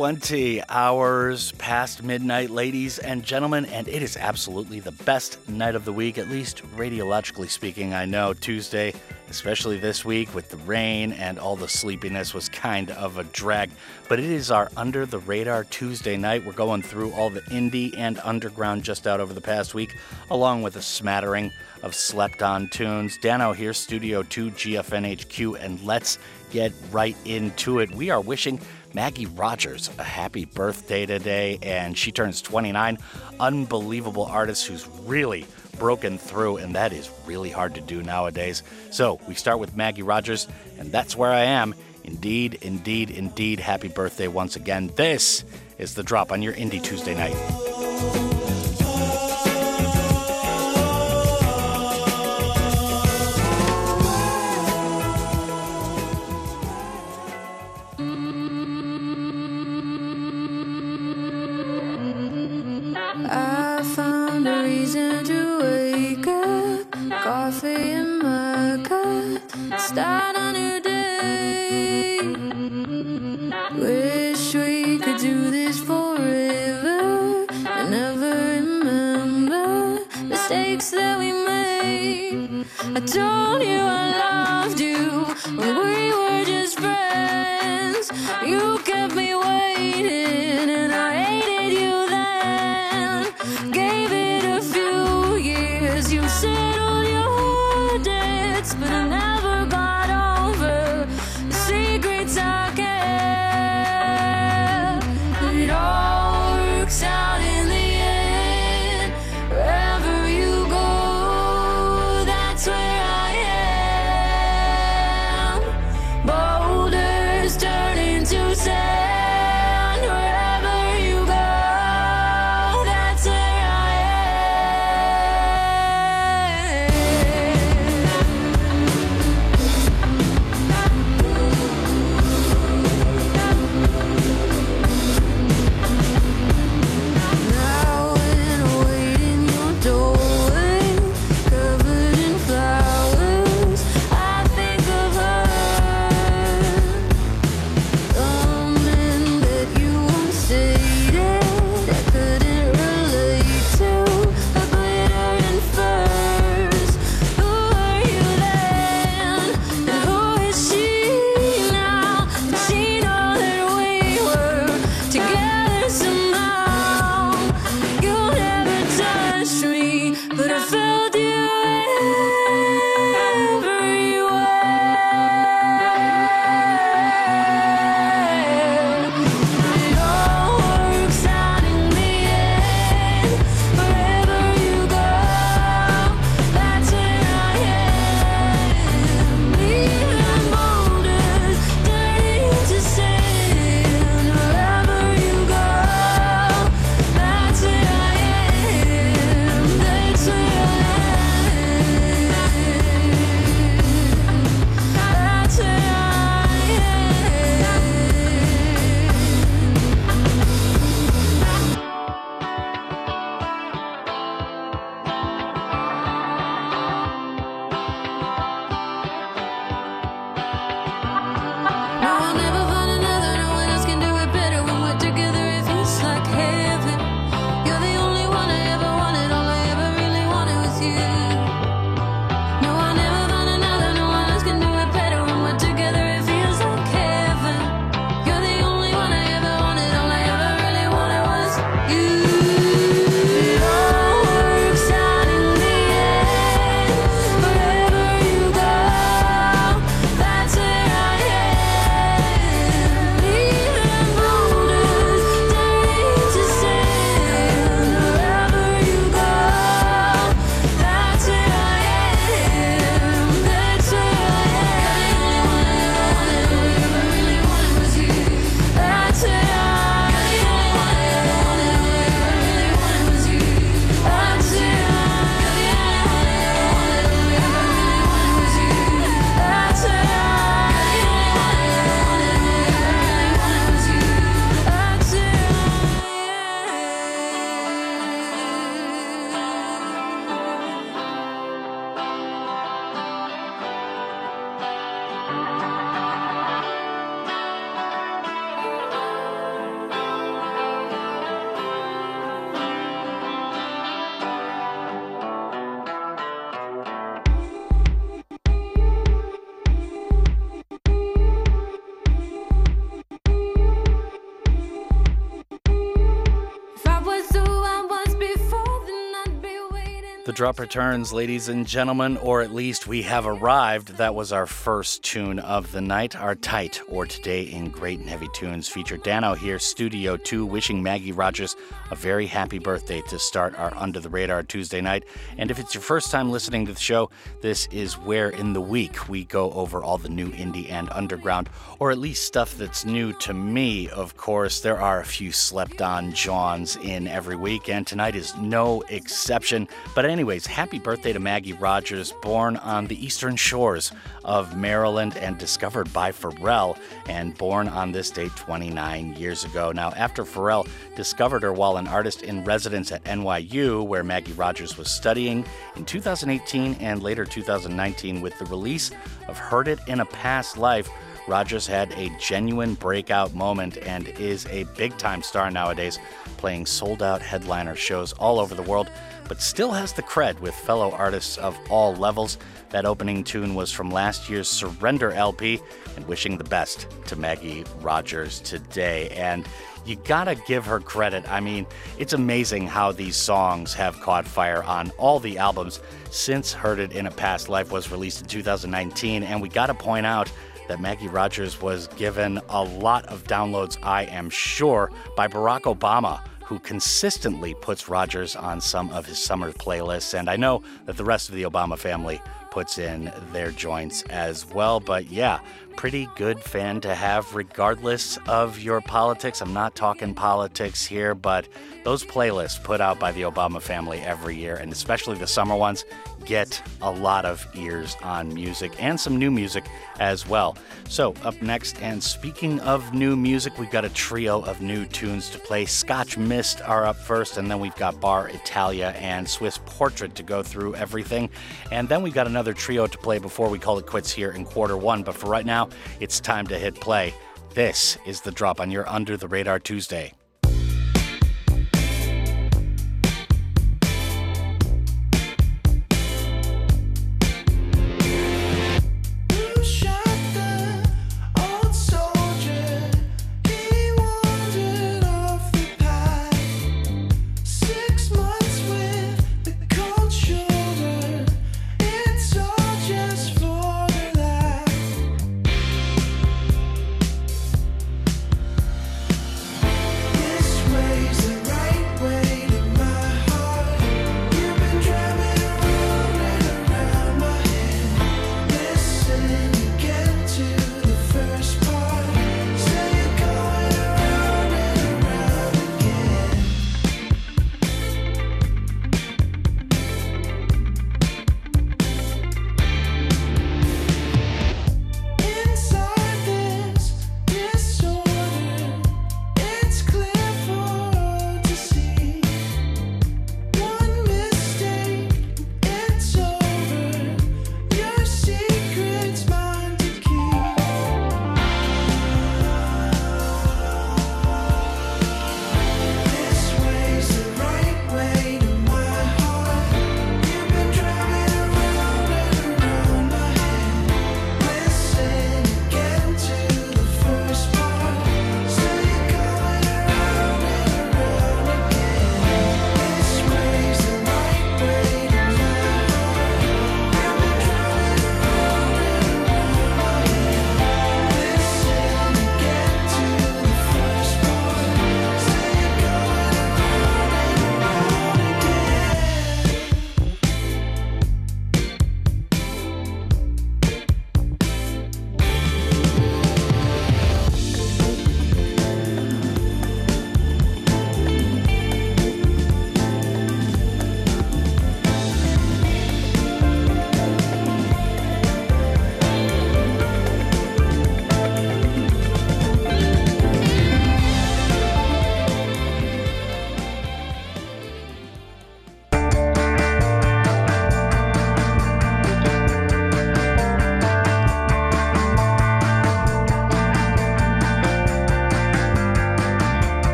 20 hours past midnight, ladies and gentlemen, and it is absolutely the best night of the week, at least radiologically speaking. I know Tuesday, especially this week with the rain and all the sleepiness, was kind of a drag, but it is our under the radar Tuesday night. We're going through all the indie and underground just out over the past week, along with a smattering of slept on tunes. Dano here, Studio 2 GFNHQ, and let's get right into it. We are wishing Maggie Rogers a happy birthday today, and she turns 29. Unbelievable artist who's really broken through, and that is really hard to do nowadays. So we start with Maggie Rogers, and that's where I am. Indeed, indeed, indeed. Happy birthday once again. This is the drop on your Indie Tuesday night. In my cup. Start a new day. Wish we could do this forever. And never remember mistakes that we made. I told you I loved you drop returns, ladies and gentlemen, or at least we have arrived. That was our first tune of the night. Our tight, or today in Great and Heavy Tunes, featured Dano here, Studio 2, wishing Maggie Rogers a very happy birthday to start our Under the Radar Tuesday night. And if it's your first time listening to the show, this is where in the week we go over all the new indie and underground, or at least stuff that's new to me, of course. There are a few slept on Johns in every week, and tonight is no exception. But anyway, anyways, happy birthday to Maggie Rogers, born on the eastern shores of Maryland and discovered by Pharrell, and born on this date 29 years ago. Now, after Pharrell discovered her while an artist in residence at NYU, where Maggie Rogers was studying, in 2018 and later 2019, with the release of Heard It in a Past Life, Rogers had a genuine breakout moment and is a big time star nowadays, playing sold out headliner shows all over the world but still has the cred with fellow artists of all levels. That opening tune was from last year's Surrender LP, and wishing the best to Maggie Rogers today. And you gotta give her credit. I mean, it's amazing how these songs have caught fire on all the albums since Heard It in a Past Life was released in 2019. And we gotta point out that Maggie Rogers was given a lot of downloads, I am sure, by Barack Obama who consistently puts Rogers on some of his summer playlists. And I know that the rest of the Obama family puts in their joints as well. But yeah, pretty good fan to have, regardless of your politics. I'm not talking politics here, but those playlists put out by the Obama family every year, and especially the summer ones, get a lot of ears on music and some new music as well. So, up next, and speaking of new music, we've got a trio of new tunes to play. Scotch Mist are up first, and then we've got Bar Italia and Swiss Portrait to go through everything. And then we've got another trio to play before we call it quits here in quarter one. But for right now, it's time to hit play. This is the drop on your Under the Radar Tuesday.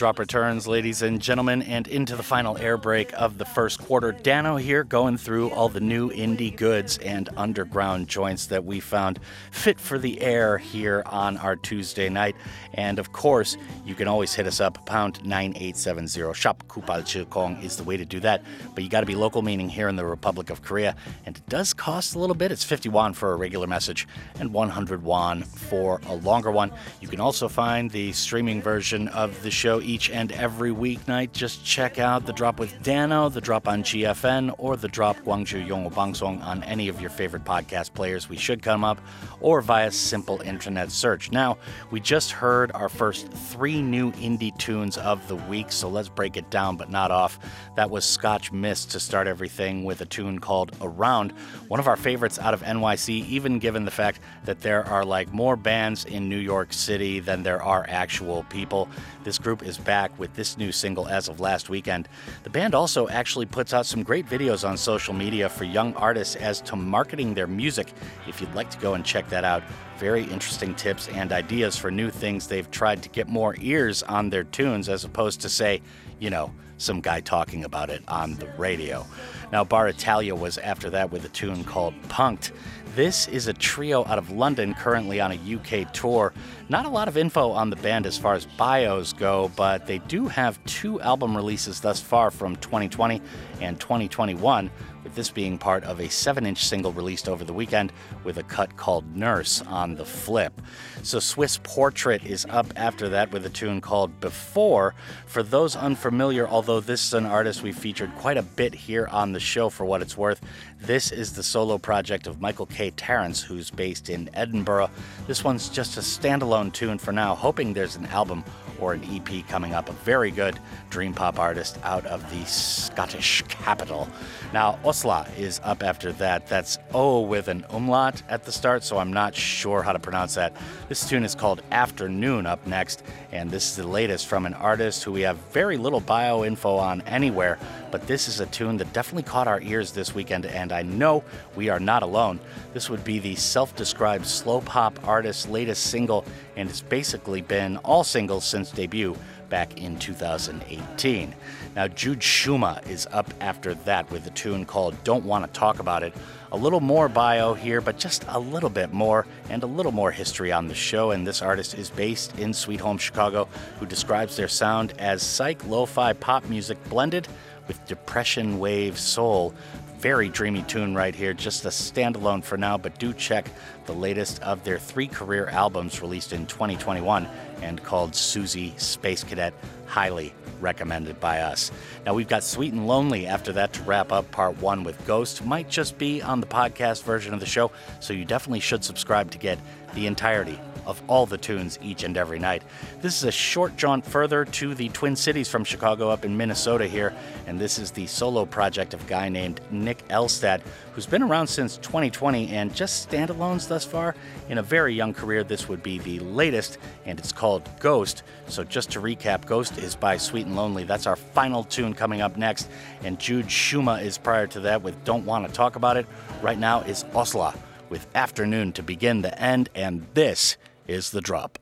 Drop returns, ladies and gentlemen, and into the final air break of the first quarter. Dano here going through all the new indie goods and underground joints that we found fit for the air here on our Tuesday night. And of course, you can always hit us up, pound 9870. Shop Kupal Chilkong is the way to do that. But you got to be local, meaning here in the Republic of Korea. And it does cost a little bit. It's 50 won for a regular message and 100 won for a longer one. You can also find the streaming version of the show each and every weeknight. Just check out The Drop with Dano, The Drop on GFN, or The Drop Gwangju Yongo Bangsong on any of your favorite podcast players. We should come up, or via simple internet search. Now, we just heard our first three new indie tunes of the week, so let's break it down, but not off. That was Scotch Mist to start everything with a tune called Around, one of our favorites out of NYC, even given the fact that there are like more bands in New York City than there are actual people. This group is back with this new single as of last weekend. The band also actually puts out some great videos on social media for young artists as to marketing their music. If you'd like to go and check that out, very interesting tips and ideas for new things they've tried to get more ears on their tunes as opposed to, say, you know, some guy talking about it on the radio. Now, Bar Italia was after that with a tune called punkt. This is a trio out of London currently on a UK tour. Not a lot of info on the band as far as bios go, but they do have two album releases thus far from 2020 and 2021 with this being part of a 7 inch single released over the weekend with a cut called Nurse on the flip. So, Swiss Portrait is up after that with a tune called Before. For those unfamiliar, although this is an artist we featured quite a bit here on the show for what it's worth, this is the solo project of Michael K. Terrence, who's based in Edinburgh. This one's just a standalone tune for now, hoping there's an album or an EP coming up. A very good dream pop artist out of the Scottish capital. Now, Osla is up after that. That's O with an umlaut at the start, so I'm not sure how to pronounce that. This tune is called Afternoon up next, and this is the latest from an artist who we have very little bio info on anywhere, but this is a tune that definitely caught our ears this weekend, and I know we are not alone. This would be the self described slow pop artist's latest single, and it's basically been all singles since debut back in 2018. Now, Jude Shuma is up after that with a tune called Don't Want to Talk About It. A little more bio here, but just a little bit more, and a little more history on the show. And this artist is based in Sweet Home Chicago, who describes their sound as psych lo fi pop music blended with depression wave soul very dreamy tune right here, just a standalone for now, but do check the latest of their three career albums released in 2021 and called Susie Space Cadet. Highly recommended by us. Now we've got Sweet and Lonely after that to wrap up part one with Ghost. Might just be on the podcast version of the show, so you definitely should subscribe to get the entirety of all the tunes each and every night. This is a short jaunt further to the Twin Cities from Chicago up in Minnesota here, and this is the solo project of a guy named Nick Elstad, who's been around since 2020 and just standalones thus far. In a very young career, this would be the latest, and it's called Ghost. So just to recap, Ghost is by Sweet and Lonely. That's our final tune coming up next, and Jude Shuma is prior to that with Don't Want to Talk About It. Right now is Osla with Afternoon to begin the end, and this is the drop.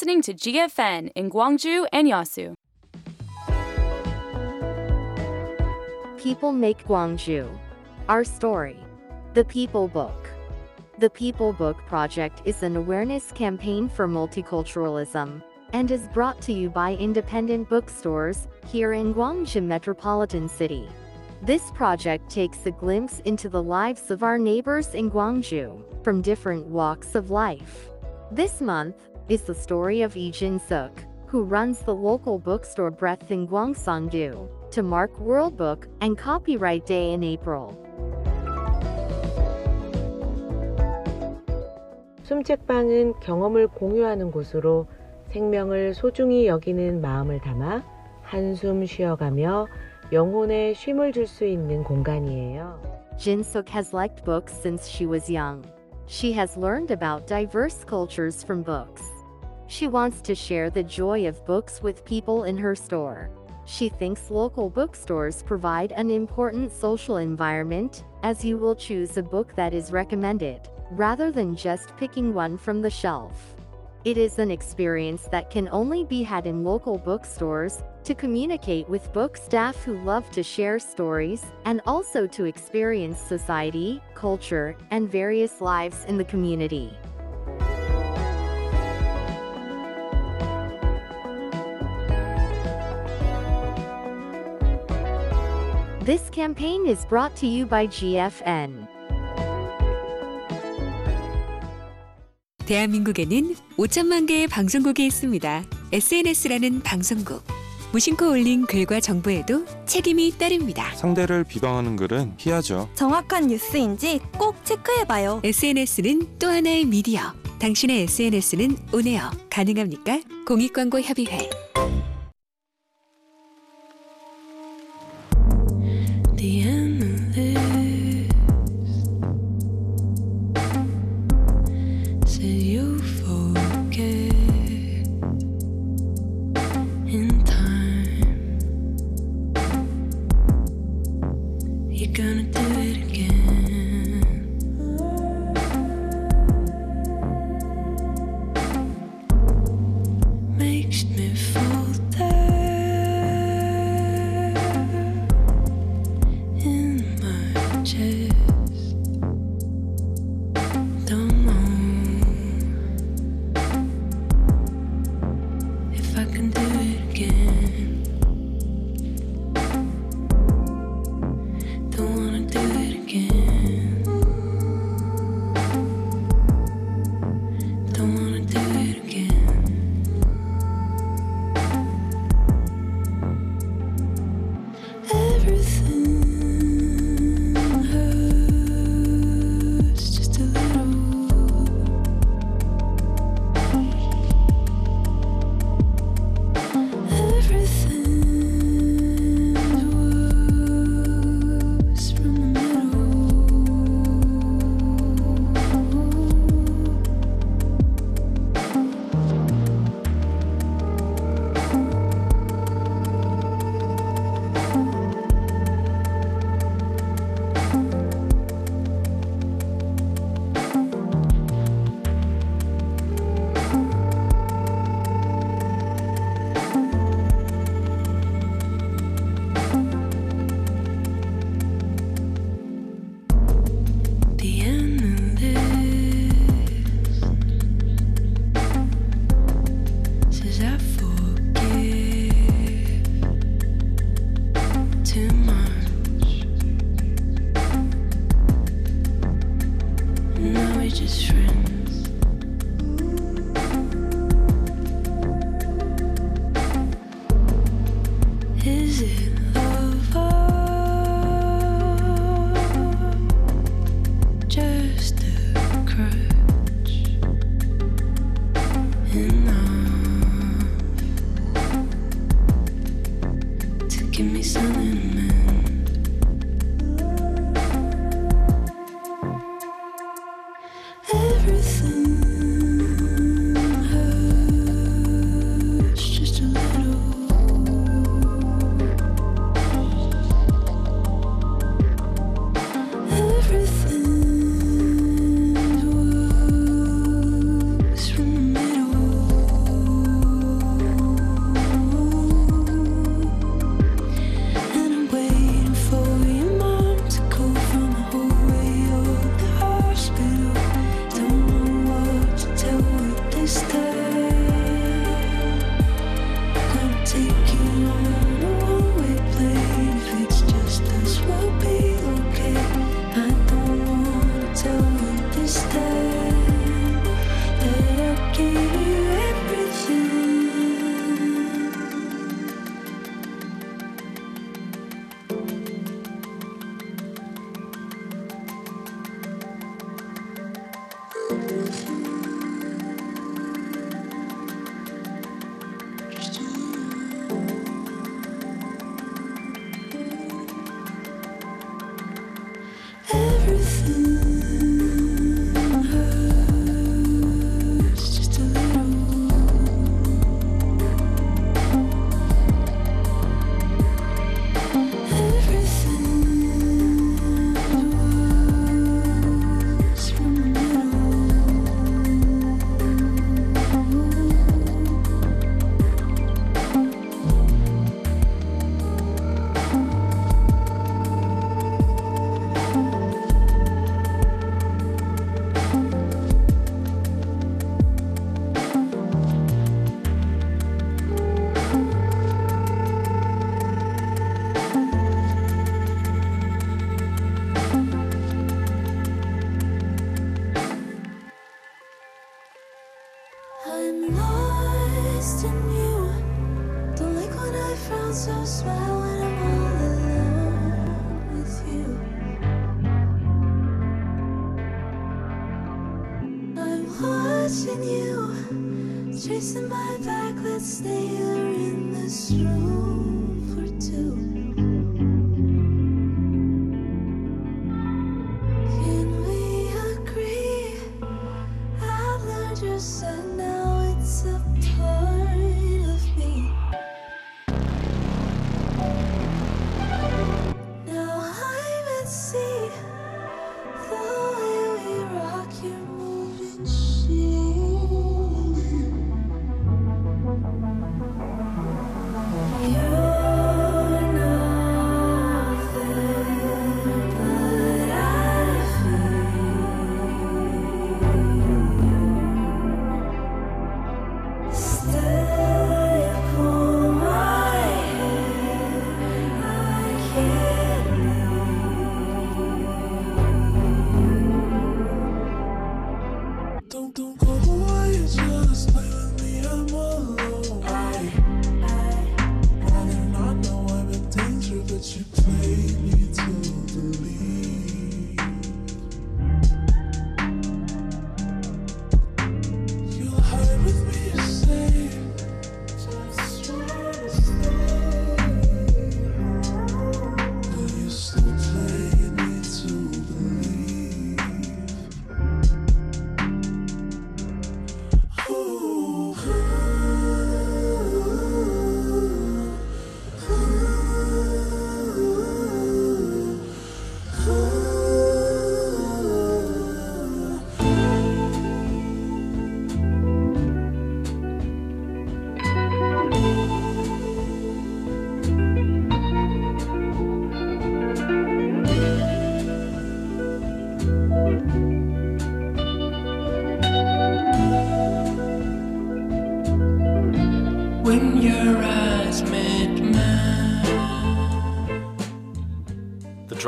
Listening to GFN in Gwangju and Yeosu. People Make Gwangju. Our Story. The People Book. The People Book Project is an awareness campaign for multiculturalism and is brought to you by independent bookstores here in Gwangju Metropolitan City. This project takes a glimpse into the lives of our neighbors in Gwangju from different walks of life. This month is the story of Lee Jin-suk, who runs the local bookstore Breath in Gwangsan-gu, to mark World Book and Copyright Day in April. 숨책방은 경험을 공유하는 곳으로 생명을 소중히 여기는 마음을 담아 한숨 쉬어가며 영혼에 쉼을 줄 수 있는 공간이에요. Jin-suk has liked books since she was young. She has learned about diverse cultures from books. She wants to share the joy of books with people in her store. She thinks local bookstores provide an important social environment, as you will choose a book that is recommended, rather than just picking one from the shelf. It is an experience that can only be had in local bookstores, to communicate with book staff who love to share stories, and also to experience society, culture, and various lives in the community. This campaign is brought to you by GFN. 대한민국에는 5천만 개의 방송국이 있습니다. SNS라는 방송국. 무심코 올린 글과 정보에도 책임이 따릅니다. 상대를 비방하는 글은 피하죠. 정확한 뉴스인지 꼭 체크해봐요. SNS는 또 하나의 미디어. 당신의 SNS는 오네요. 가능합니까? 공익광고협의회. The endless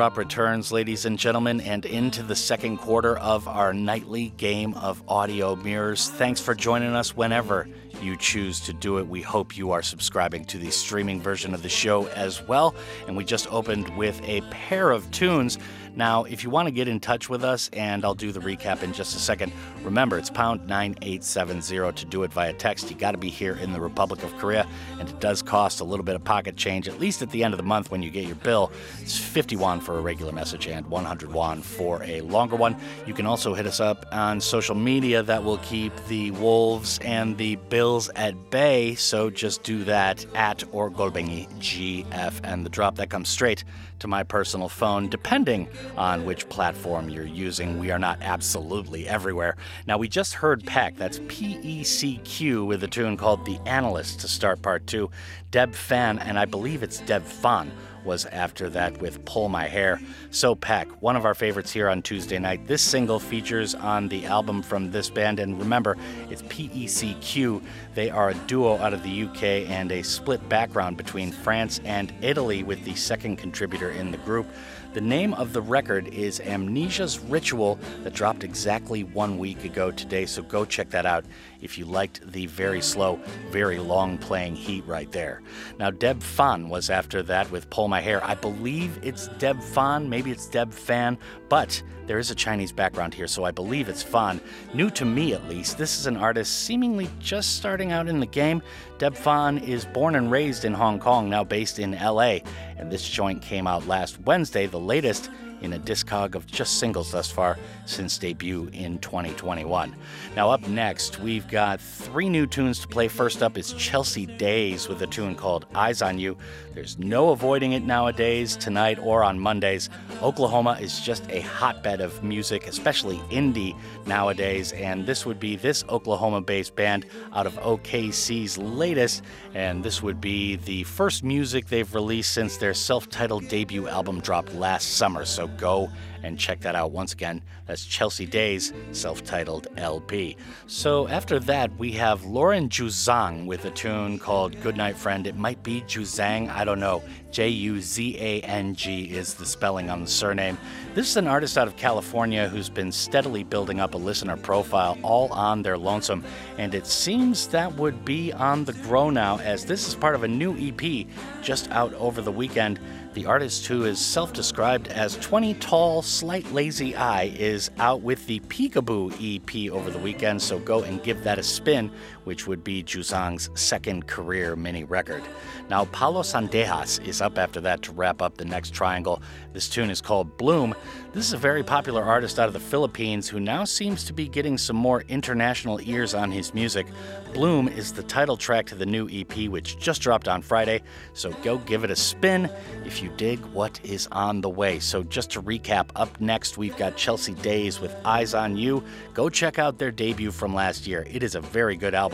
drop returns, ladies and gentlemen, and into the second quarter of our nightly game of audio mirrors. Thanks for joining us whenever you choose to do it. We hope you are subscribing to the streaming version of the show as well. And we just opened with a pair of tunes. Now, if you want to get in touch with us, and I'll do the recap in just a second, remember it's pound 9870 to do it via text. You got to be here in the Republic of Korea, and it does cost a little bit of pocket change, at least at the end of the month when you get your bill. It's 50 won for a regular message and 100 won for a longer one. You can also hit us up on social media that will keep the wolves and the bills at bay, so just do that at or Golbengi GF, and the drop that comes straight to my personal phone, depending on which platform you're using. We are not absolutely everywhere. Now, we just heard pecq, that's P E C Q, with a tune called The Analyst to start part two. Deb Fan, and I believe it's Deb Fan, was after that with Pull My Hair. So pecq, one of our favorites here on Tuesday night. This single features on the album from this band, and remember, it's PECQ. They are a duo out of the UK and a split background between France and Italy, with the second contributor in the group. The name of the record is Amnesia's Ritual, that dropped exactly one week ago today, so go check that out if you liked the very slow, very long playing heat right there. Now, Deb Fan was after that with Pull My Hair. I believe it's Deb Fan, maybe it's Deb Fan, but there is a Chinese background here, so I believe it's Fan. New to me, at least, this is an artist seemingly just starting out in the game. Deb Fan is born and raised in Hong Kong, now based in LA, and this joint came out last Wednesday, the latest in a discog of just singles thus far since debut in 2021. Now, up next, we've got three new tunes to play. First up is Chelsea Days with a tune called Eyes on You. There's no avoiding it nowadays, tonight or on Mondays. Oklahoma is just a hotbed of music, especially indie nowadays, and this would be this Oklahoma based band out of OKC's latest, and this would be the first music they've released since their self titled debut album dropped last summer. So go and check that out once again. That's Chelsea Day's self titled LP. So after that, we have Lauren Juzang with a tune called Goodnight Friend. It might be Juzang, I don't know. J U Z A N G is the spelling on the surname. This is an artist out of California who's been steadily building up a listener profile all on their lonesome, and it seems that would be on the grow now as this is part of a new EP just out over the weekend. The artist, who is self described as 20 tall, slight lazy eye, is out with the Peekaboo EP over the weekend, so go and give that a spin, which would be Juzang's second career mini record. Now, Paolo Sandejas is up after that to wrap up the next triangle. This tune is called Bloom. This is a very popular artist out of the Philippines who now seems to be getting some more international ears on his music. Bloom is the title track to the new EP, which just dropped on Friday, so go give it a spin if you dig what is on the way. So, just to recap, up next we've got Chelsea Days with Eyes on You. Go check out their debut from last year. It is a very good album.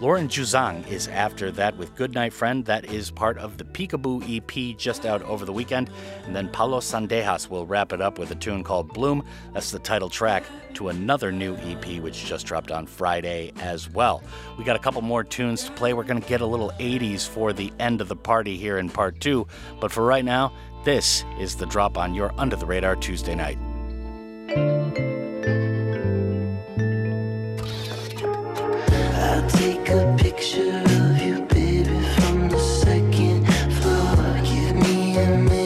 Lauren Juzang is after that with Goodnight Friend. That is part of the Peekaboo EP just out over the weekend. And then Paolo Sandejas will wrap it up with a tune called Bloom. That's the title track to another new EP which just dropped on Friday as well. We got a couple more tunes to play. We're going to get a little 80s for the end of the party here in part two. But for right now, this is the drop on your Under the Radar Tuesday night. Give me a minute,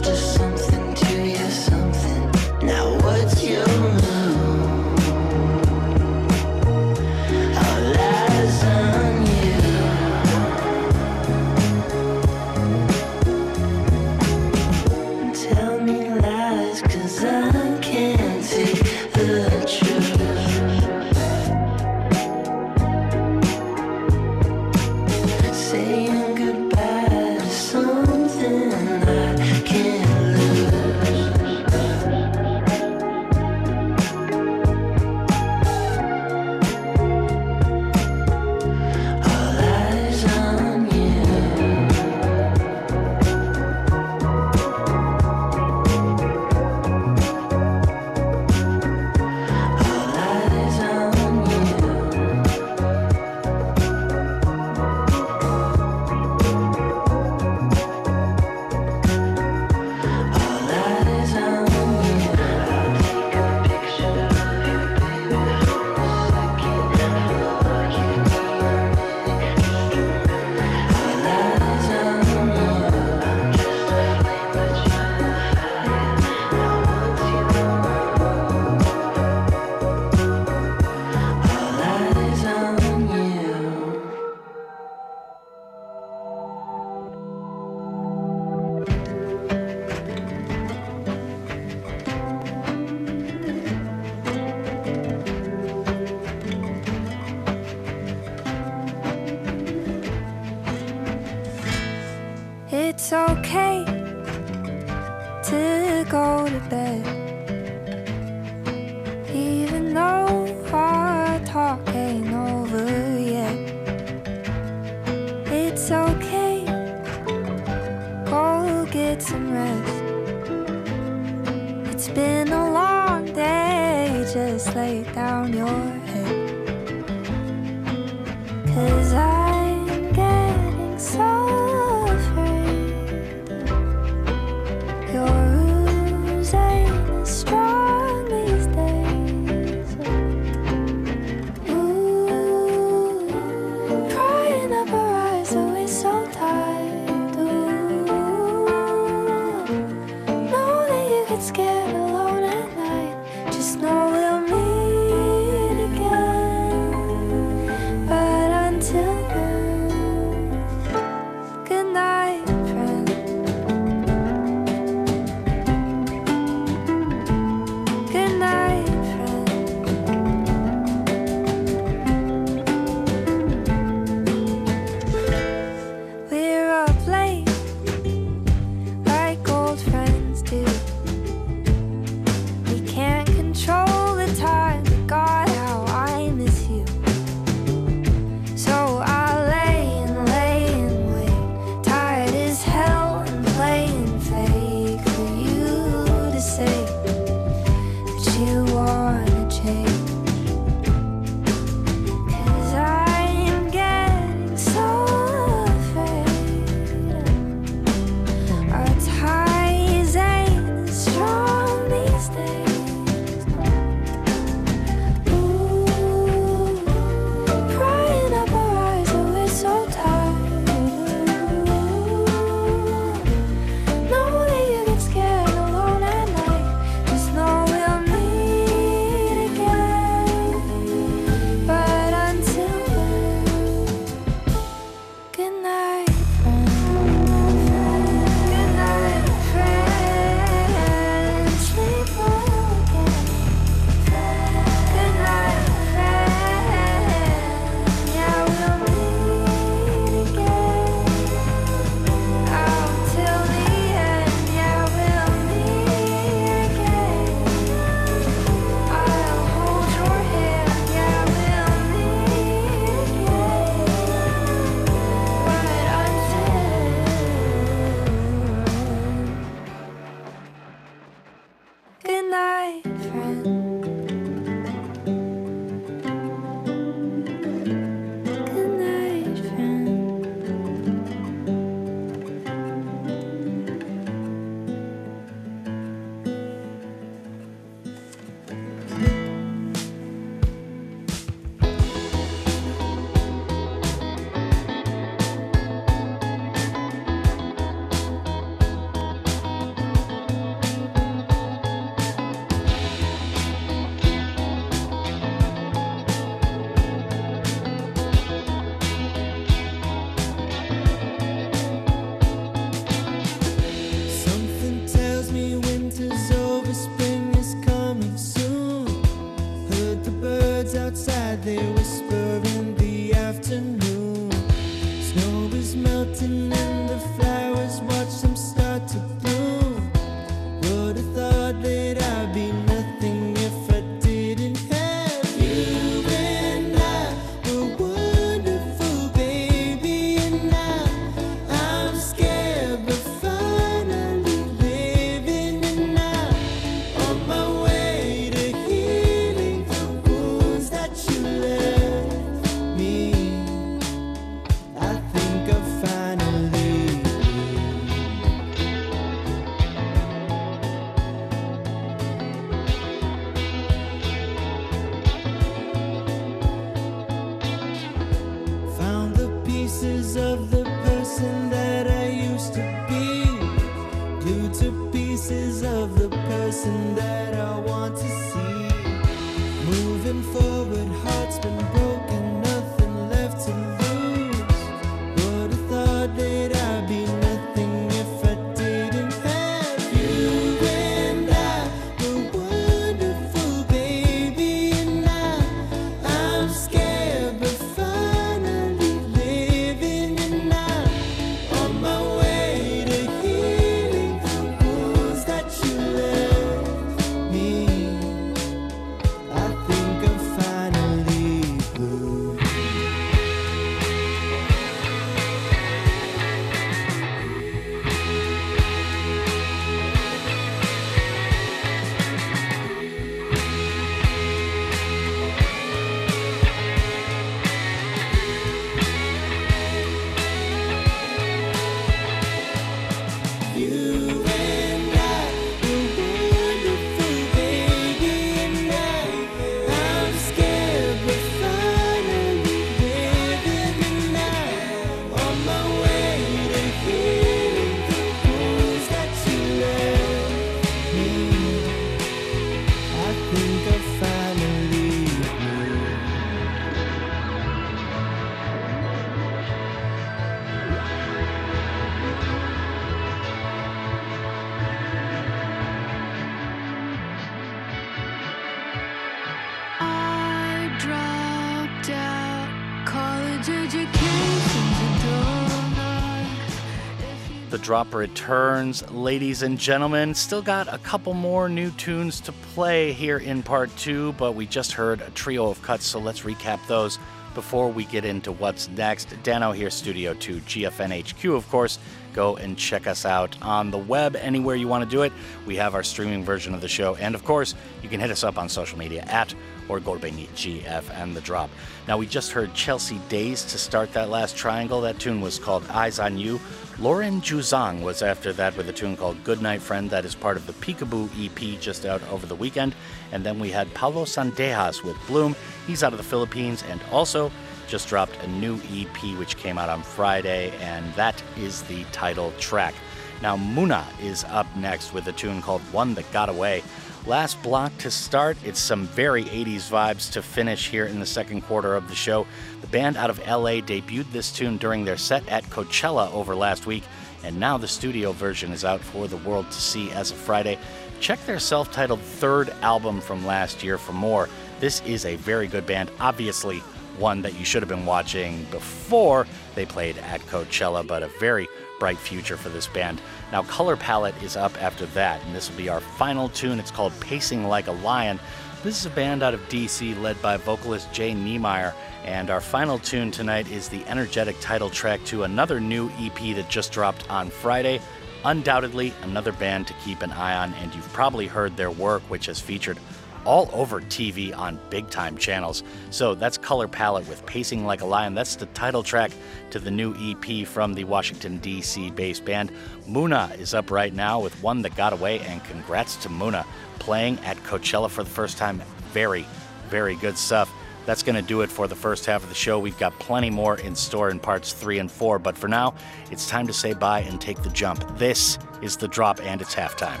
drop returns, ladies and gentlemen. Still got a couple more new tunes to play here in part two, but we just heard a trio of cuts, so let's recap those before we get into what's next. Dano here, Studio 2, GFNHQ, of course. Go and check us out on the web anywhere you want to do it. We have our streaming version of the show, and of course, you can hit us up on social media at or Gorbeni GF and the drop. Now, we just heard Chelsea Days to start that last triangle. That tune was called Eyes on You. Lauren Juzang was after that with a tune called Goodnight Friend, that is part of the Peekaboo EP just out over the weekend. And then we had Paolo Sandejas with Bloom. He's out of the Philippines and also just dropped a new EP which came out on Friday, and that is the title track. Now, Muna is up next with a tune called One That Got Away. Last block to start, it's some very 80s vibes to finish here in the second quarter of the show. The band out of LA debuted this tune during their set at Coachella over last week, and now the studio version is out for the world to see as of Friday. Check their self titled third album from last year for more. This is a very good band, obviously, one that you should have been watching before they played at Coachella, but a very bright future for this band. Now, Color Palette is up after that, and this will be our final tune. It's called Pacing Like a Lion. This is a band out of DC led by vocalist Jay Niemeyer, and our final tune tonight is the energetic title track to another new EP that just dropped on Friday. Undoubtedly, another band to keep an eye on, and you've probably heard their work, which has featured all over TV on big time channels. So that's Color Palette with Pacing Like a Lion. That's the title track to the new EP from the Washington, D.C. based band. Muna is up right now with One That Got Away, and congrats to Muna playing at Coachella for the first time. Very, very good stuff. That's going to do it for the first half of the show. We've got plenty more in store in parts three and four, but for now, it's time to say bye and take the jump. This is the drop, and it's halftime.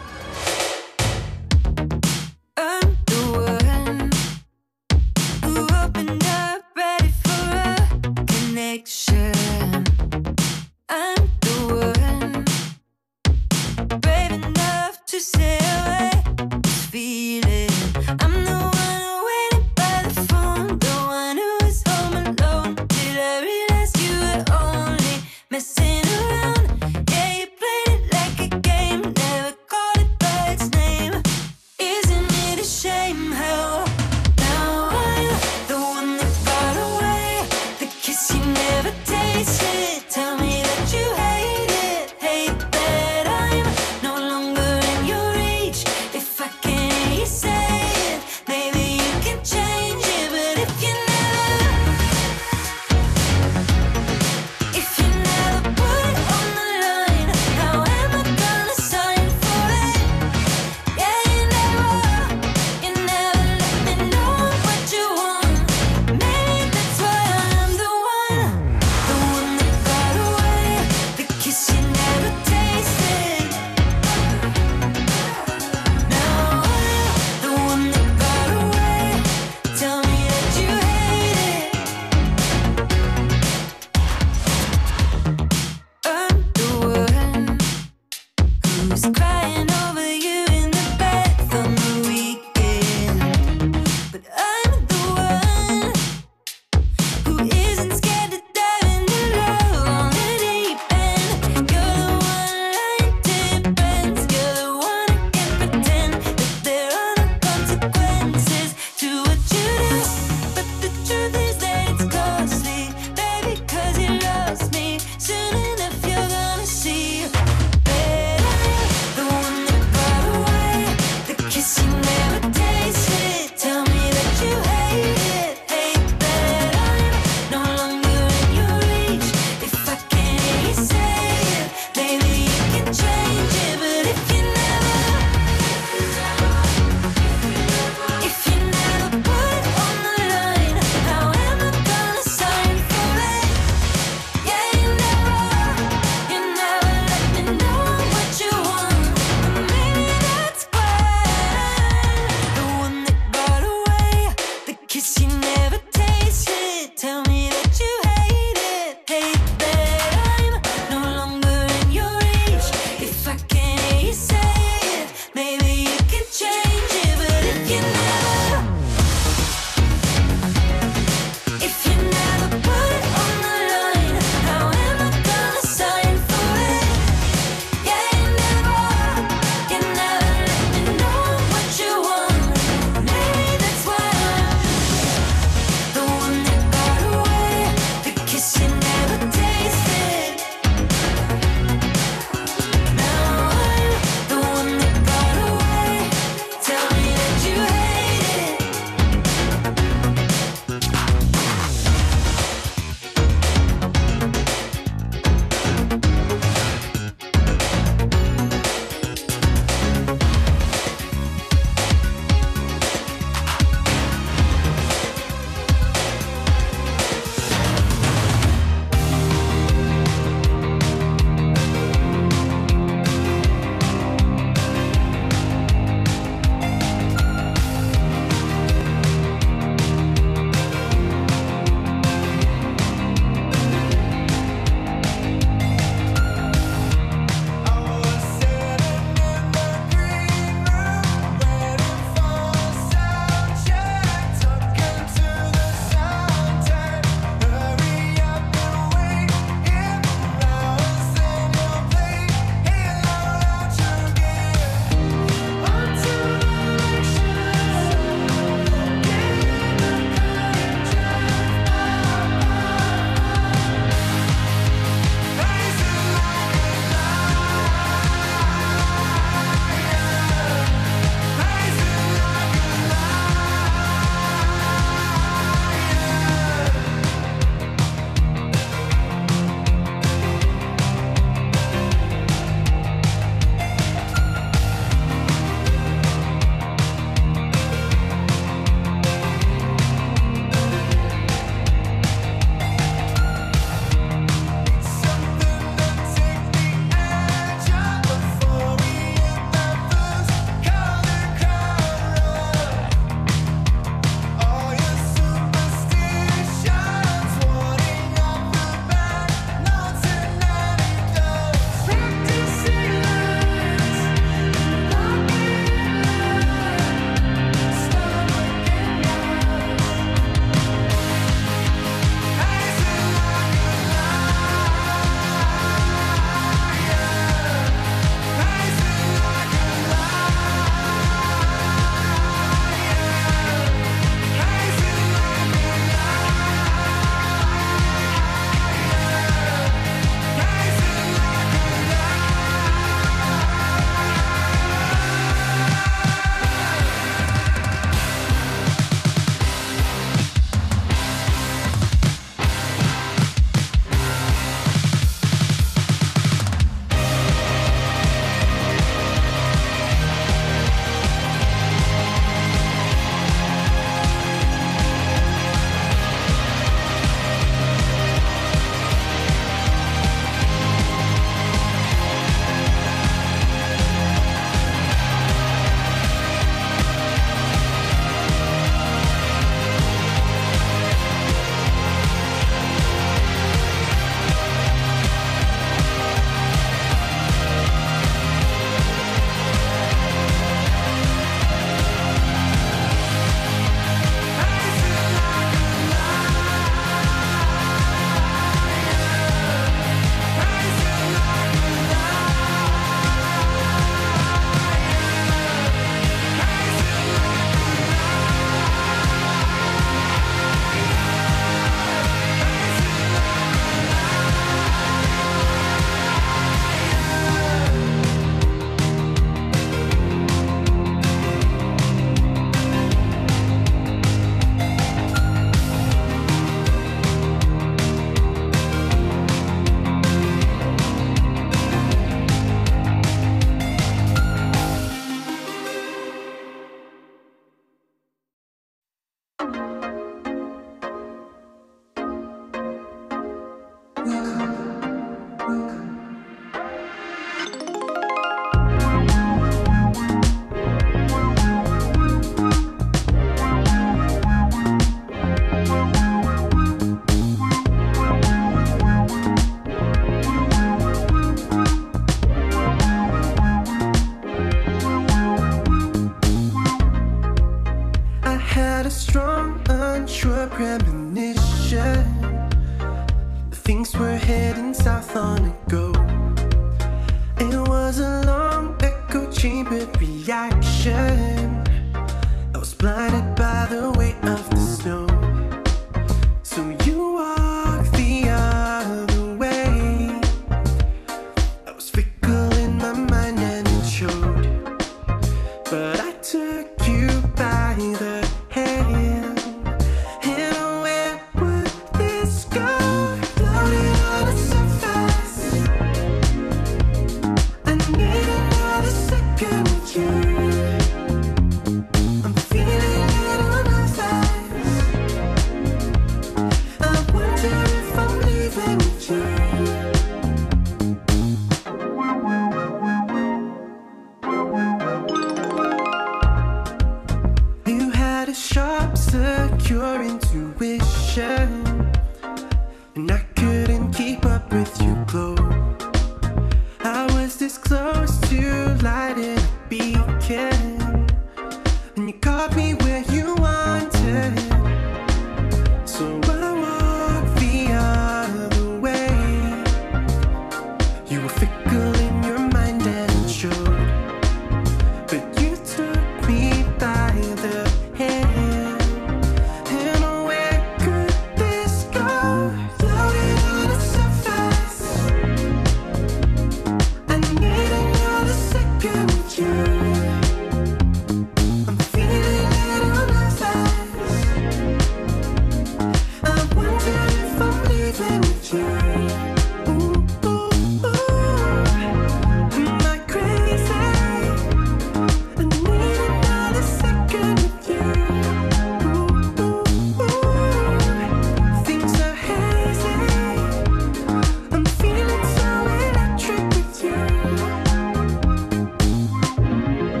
Who's crying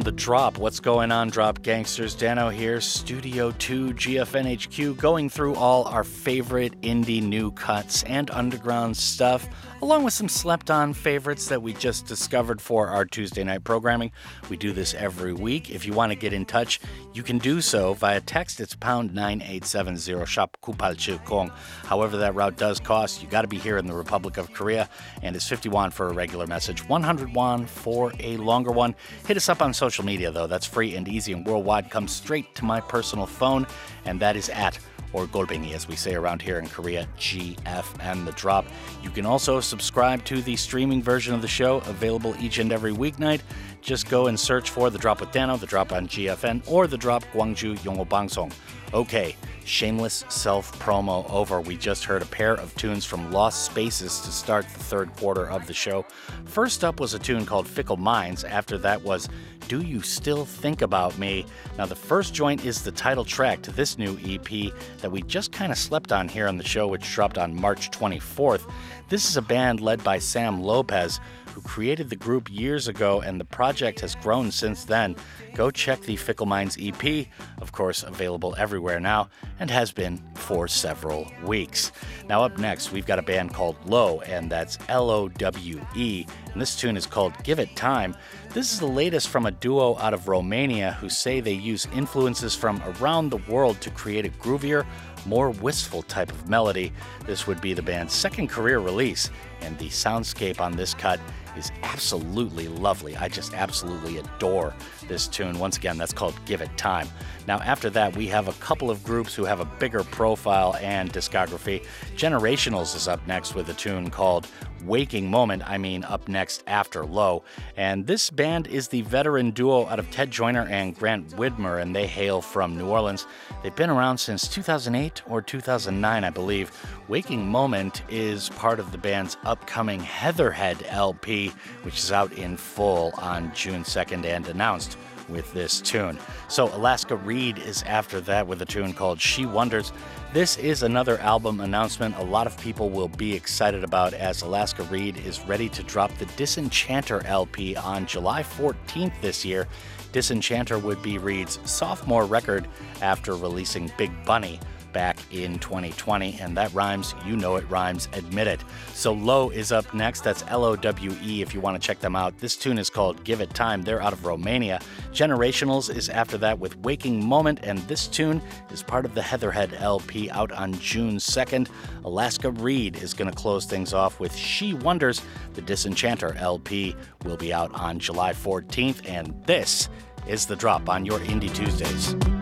The drop. What's going on, Drop Gangsters? Dano here, Studio 2 GFNHQ, going through all our favorite indie new cuts and underground stuff, along with some slept on favorites that we just discovered for our Tuesday night programming. We do this every week. If you want to get in touch, you can do so via text. It's pound 9870 shop Kupal Kong. However, that route does cost. You got to be here in the Republic of Korea, and it's 50 won for a regular message, 100 won for a longer one. Hit us up on social media, though. That's free and easy and worldwide. Comes straight to my personal phone, and that is at or Golbingi, as we say around here in Korea, GFN The Drop. You can also subscribe to the streaming version of the show, available each and every weeknight. Just go and search for The Drop with Dano, The Drop on GFN, or The Drop Gwangju Yongo Bangsong. Okay, shameless self promo over. We just heard a pair of tunes from Lost Spaces to start the third quarter of the show. First up was a tune called Fickle Minds. After that was Do You Still Think About Me? Now, the first joint is the title track to this new EP that we just kind of slept on here on the show, which dropped on March 24th. This is a band led by Sam Lopez who created the group years ago, and the project has grown since then. Go check the Fickle Minds EP, of course, available everywhere now, and has been for several weeks. Now, up next, we've got a band called Lowe, and that's L O W E, and this tune is called Give It Time. This is the latest from a duo out of Romania who say they use influences from around the world to create a groovier, more wistful type of melody. This would be the band's second career release, and the soundscape on this cut is absolutely lovely. I just absolutely adore this tune. Once again, that's called Give It Time. Now, after that, we have a couple of groups who have a bigger profile and discography. Generationals is up next with a tune called Waking Moment, I mean, up next after Lowe. And this band is the veteran duo out of Ted Joyner and Grant Widmer, and they hail from New Orleans. They've been around since 2008 or 2009, I believe. Waking Moment is part of the band's upcoming Heatherhead LP, which is out in full on June 2nd and announced with this tune. So Alaska Reid is after that with a tune called She Wonders. This is another album announcement a lot of people will be excited about as Alaska Reid is ready to drop the Disenchanter LP on July 14th this year. Disenchanter would be Reid's sophomore record after releasing Big Bunny back in 2020, and that rhymes, you know it rhymes, admit it. So Lowe is up next. That's L O W E if you want to check them out. This tune is called Give It Time. They're out of Romania. Generationals is after that with Waking Moment, and this tune is part of the Heatherhead LP out on June 2nd. Alaska Reid is going to close things off with She Wonders. The Disenchanter LP will be out on July 14th, and this is the drop on your Indie Tuesdays.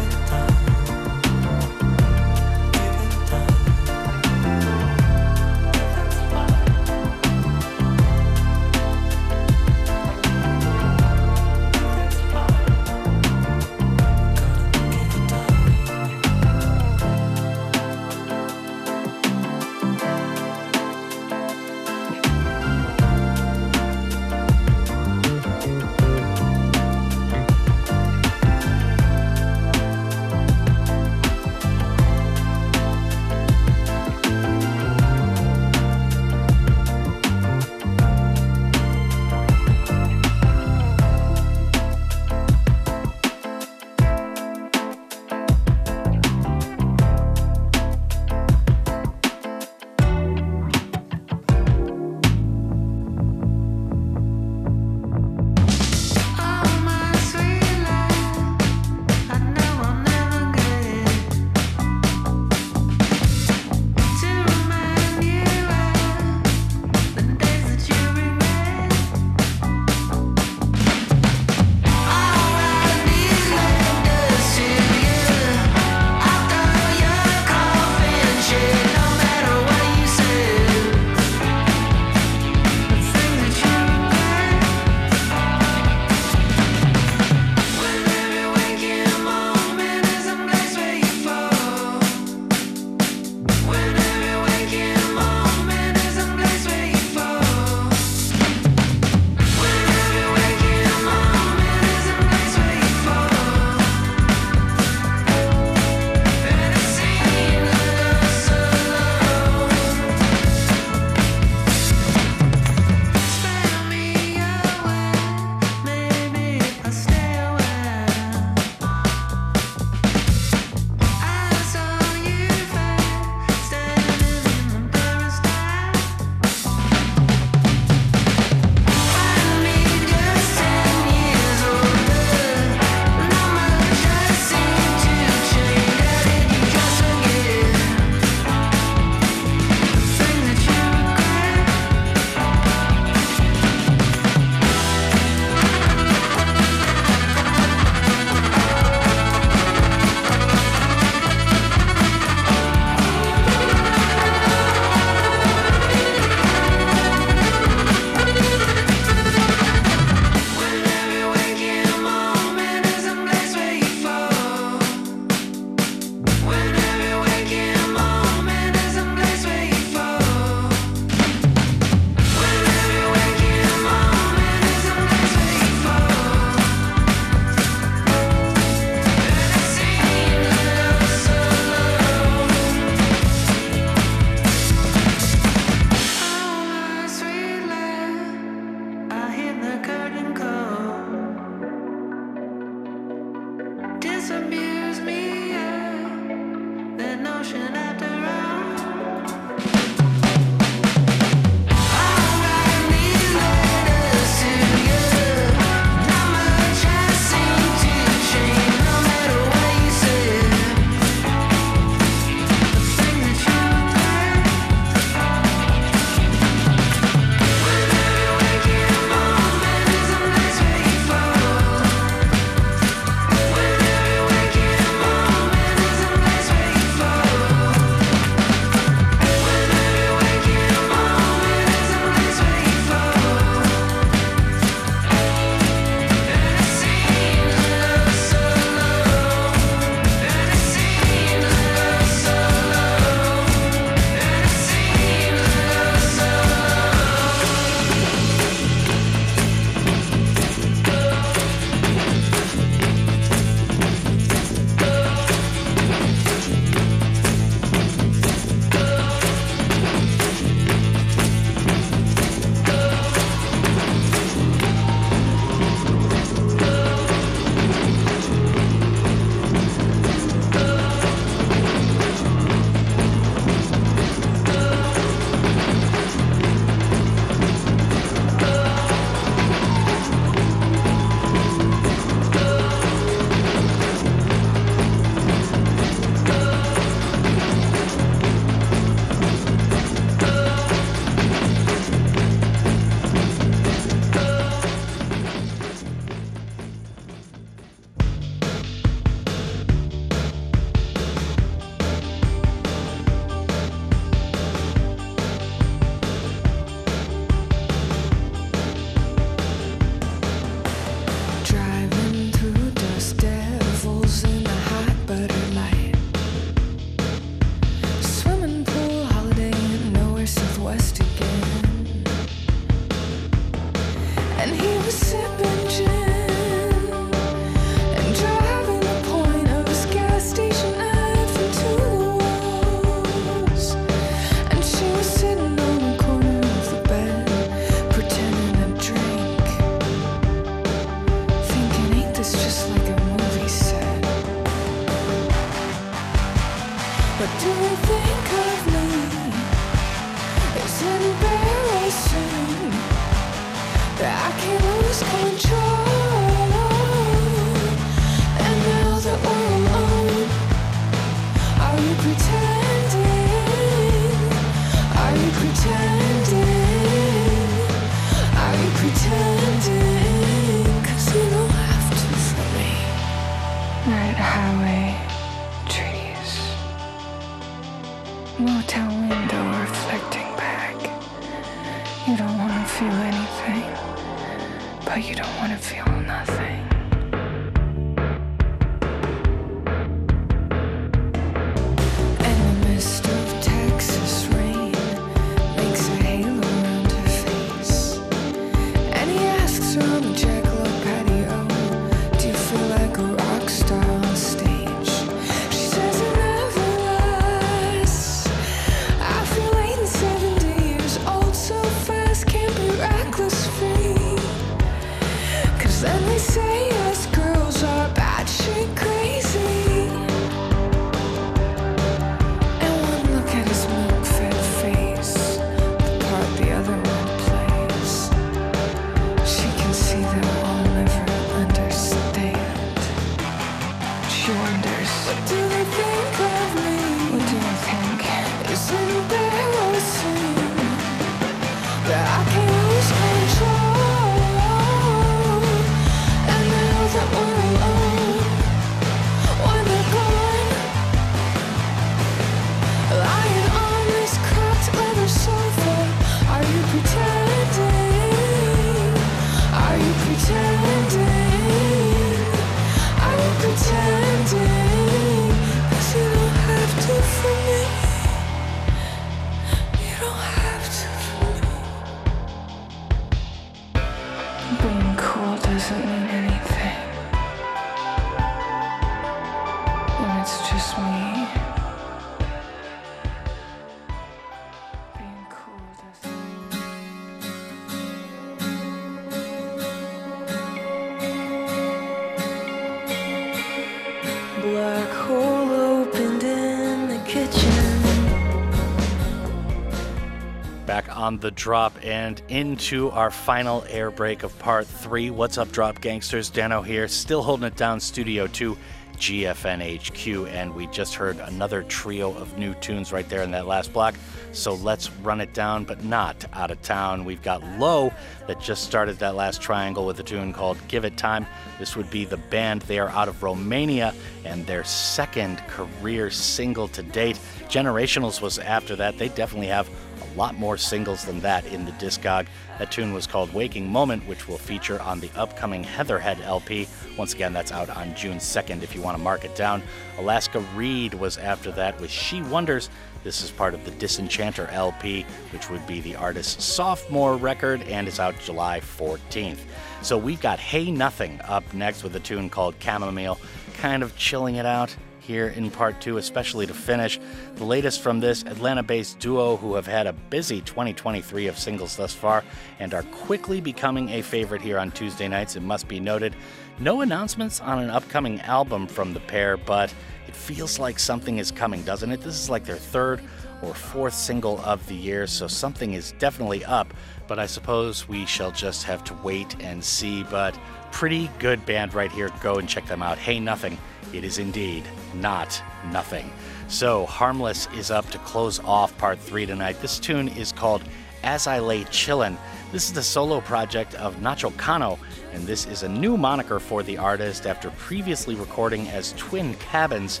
On the drop and into our final air break of part three. What's up, drop gangsters? Dano here, still holding it down, Studio 2, GFNHQ, and we just heard another trio of new tunes right there in that last block. So let's run it down, but not out of town. We've got Lowe that just started that last triangle with a tune called Give It Time. This would be the band. They are out of Romania and their second career single to date. Generationals was after that. They definitely have lot more singles than that in the discog. That tune was called Waking Moment, which will feature on the upcoming Heatherhead LP. Once again, that's out on June 2nd if you want to mark it down. Alaska Reid was after that with She Wonders. This is part of the Disenchanter LP, which would be the artist's sophomore record and is out July 14th. So we've got Hey Nothing up next with a tune called Chamomile, kind of chilling it out here in part two, especially to finish. The latest from this Atlanta based duo who have had a busy 2023 of singles thus far and are quickly becoming a favorite here on Tuesday nights, it must be noted. No announcements on an upcoming album from the pair, but it feels like something is coming, doesn't it? This is like their third or fourth single of the year, so something is definitely up. But I suppose we shall just have to wait and see. But pretty good band right here. Go and check them out. Hey, nothing. It is indeed not nothing. So, Harmless is up to close off part three tonight. This tune is called As I Lay Chillin'. This is the solo project of Nacho Cano, and this is a new moniker for the artist after previously recording as Twin Cabins.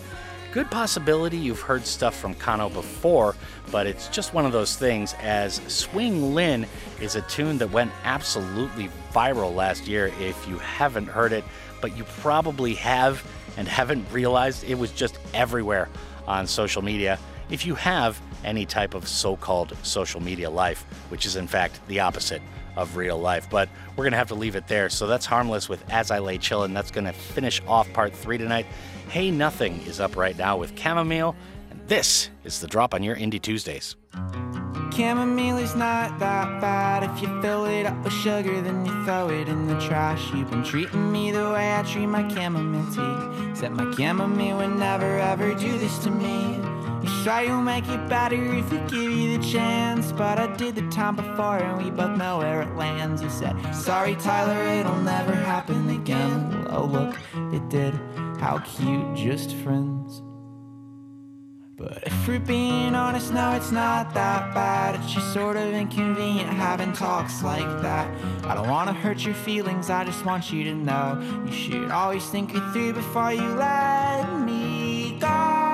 Good possibility you've heard stuff from Cano before, but it's just one of those things as Swing Lynn is a tune that went absolutely viral last year if you haven't heard it, but you probably have and haven't realized it was just everywhere on social media. If you have any type of so called social media life, which is in fact the opposite of real life. But we're going to have to leave it there. So that's Harmless with As I Lay Chillin'. That's going to finish off part three tonight. Hey Nothing is up right now with Chamomile. And this is the drop on your Indie Tuesdays. Chamomile is not that bad. If you fill it up with sugar, then you throw it in the trash. You've been treating me the way I treat my chamomile tea. Except my chamomile would never ever do this to me. You try you'll make it better if you give you the chance. But I did the time before, and we both know where it lands. You said, Sorry, Tyler, it'll never happen again. Oh, look, it did. How cute, just friends. But if we're being honest, no, it's not that bad. It's just sort of inconvenient having talks like that. I don't wanna hurt your feelings, I just want you to know you should always think it through before you let me go.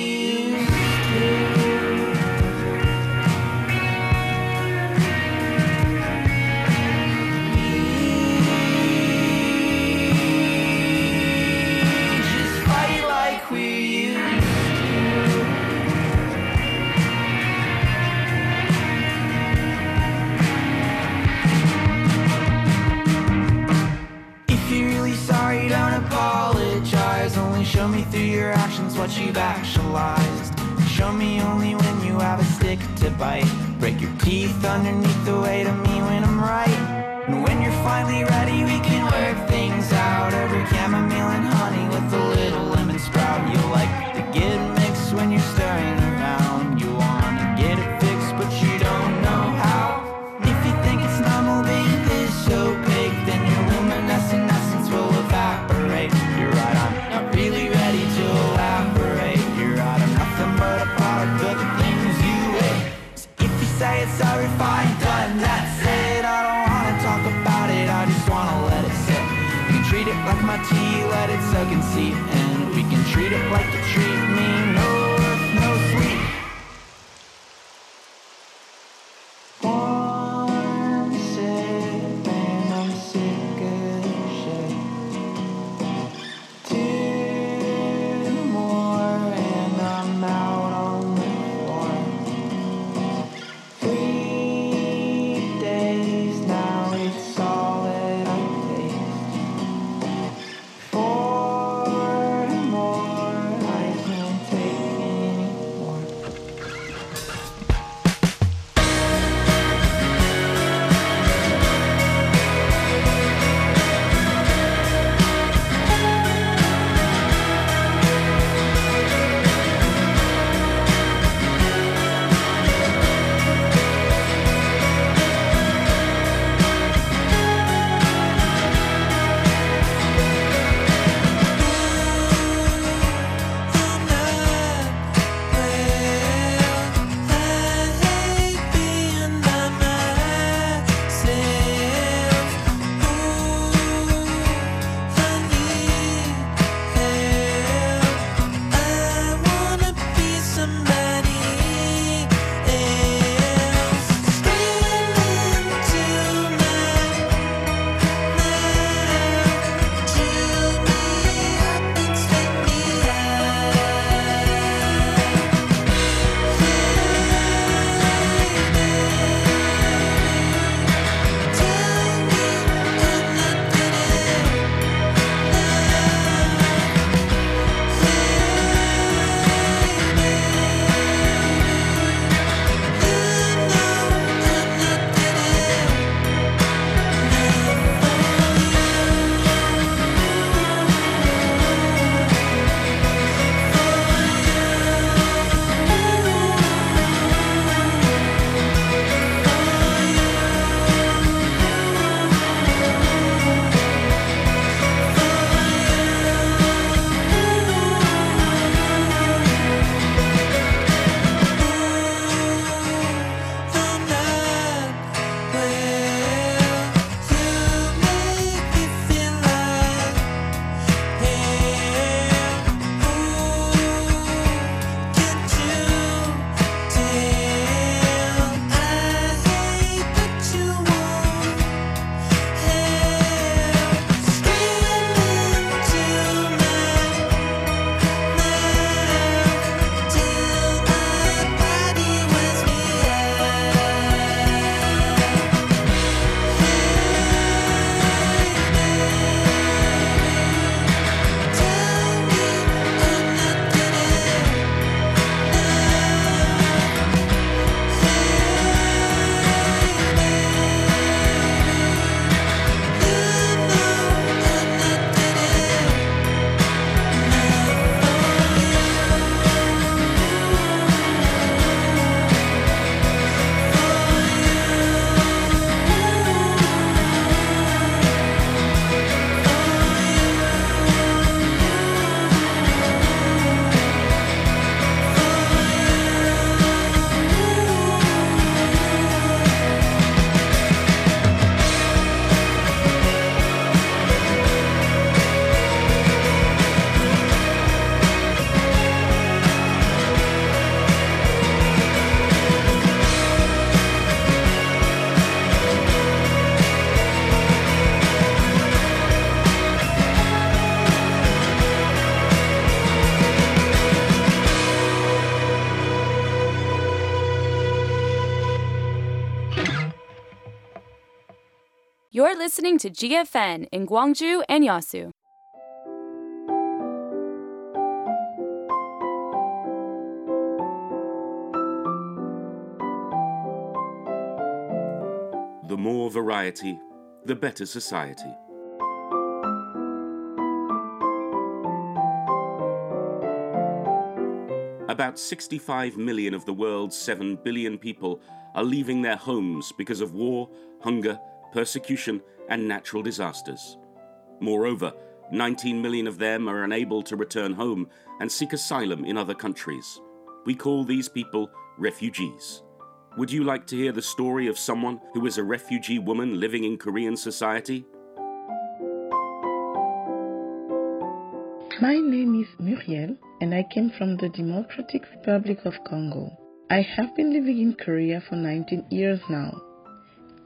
Like to GFN in Gwangju and Yeosu. The more variety, the better society. About 65 million of the world's 7 billion people are leaving their homes because of war, hunger, persecution, and natural disasters. Moreover, 19 million of them are unable to return home and seek asylum in other countries. We call these people refugees. Would you like to hear the story of someone who is a refugee woman living in Korean society? My name is Muriel and I came from the Democratic Republic of Congo. I have been living in Korea for 19 years now.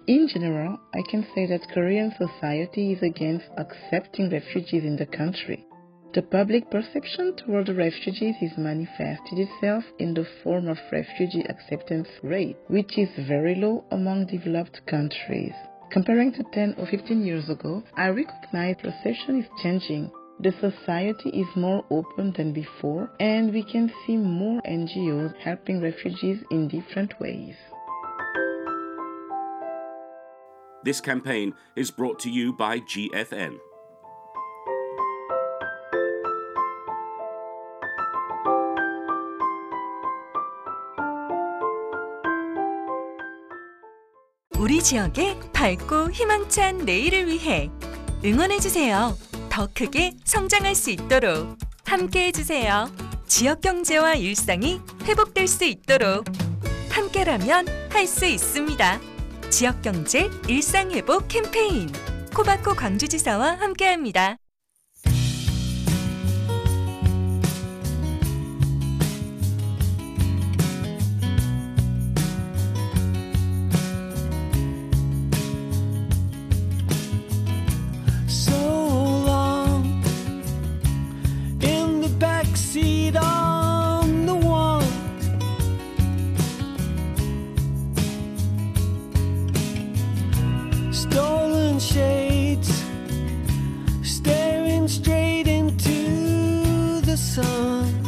In general, I can say that Korean society is against accepting refugees in the country. The public perception toward refugees is manifested itself in the form of refugee acceptance rate, which is very low among developed countries. Comparing to 10 or 15 years ago, I recognize perception is changing. The society is more open than before, and we can see more NGOs helping refugees in different ways. This campaign is brought to you by GFN. 우리 지역의 밝고 희망찬 내일을 위해 응원해주세요. 더 크게 성장할 수 있도록 함께해주세요. 지역 경제와 일상이 회복될 수 있도록 함께라면 할 수 있습니다. 지역 경제 일상 회복 캠페인 코바코 광주지사와 함께합니다. Stolen shades staring straight into the sun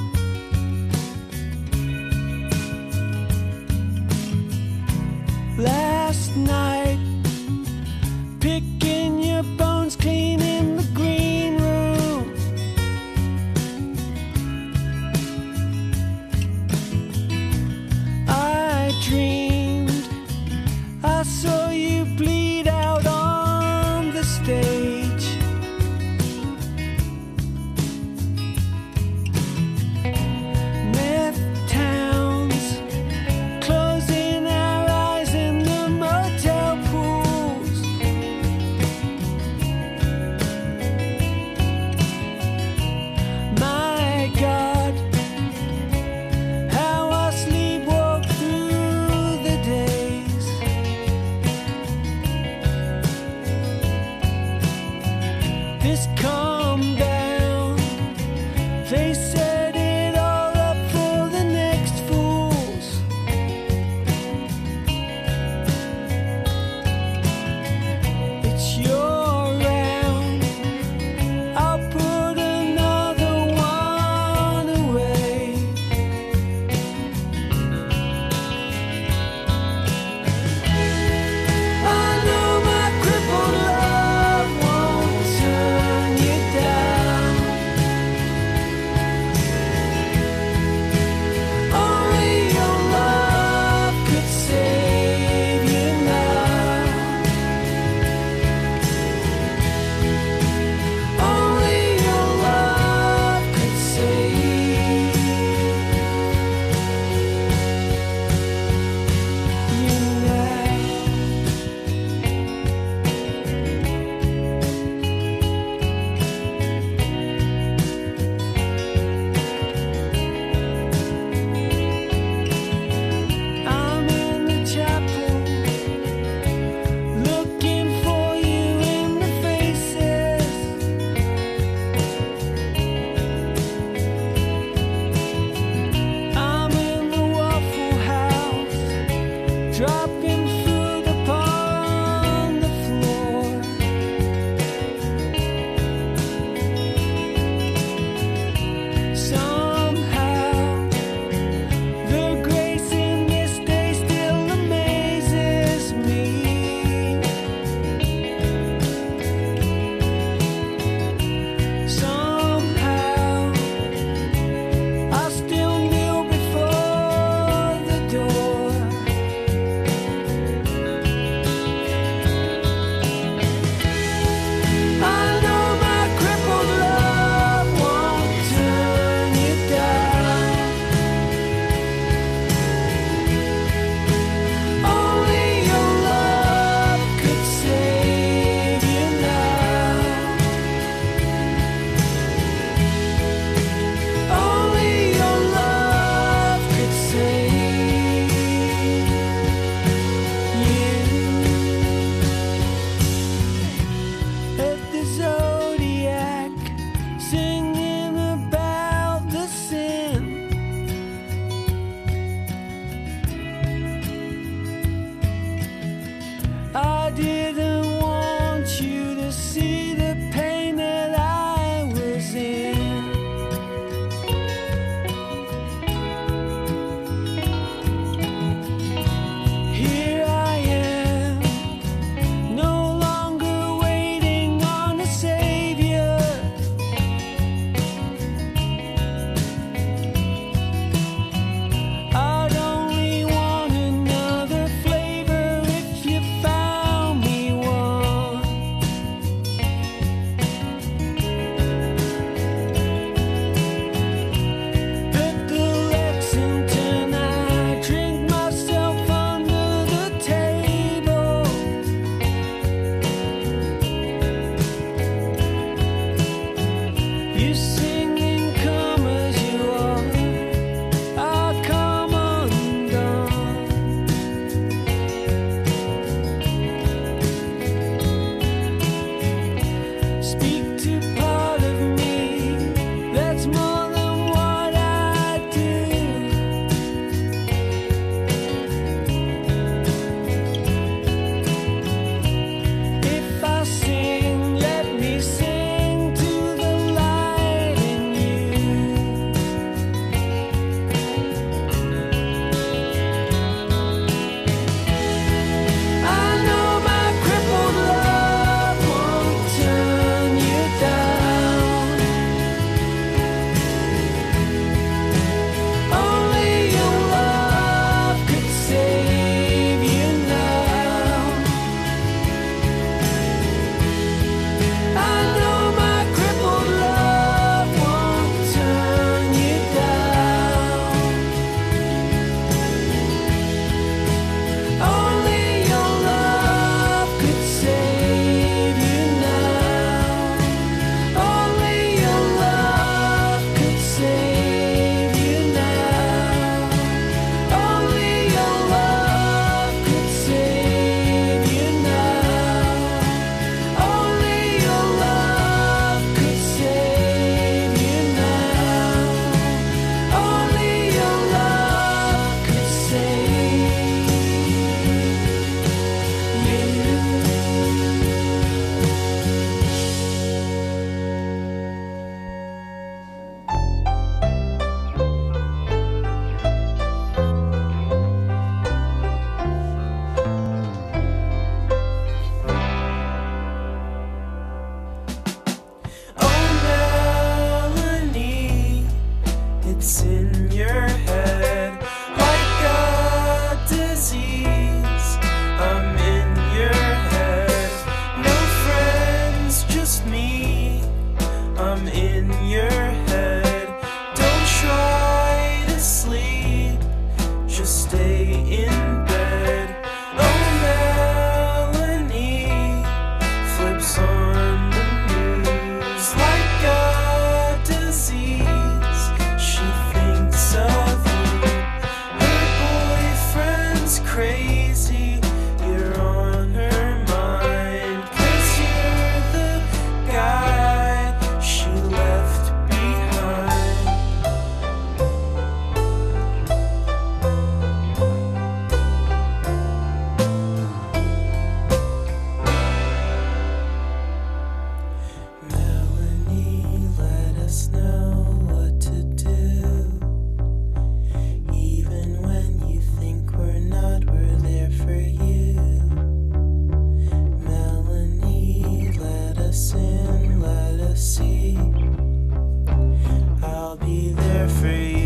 there for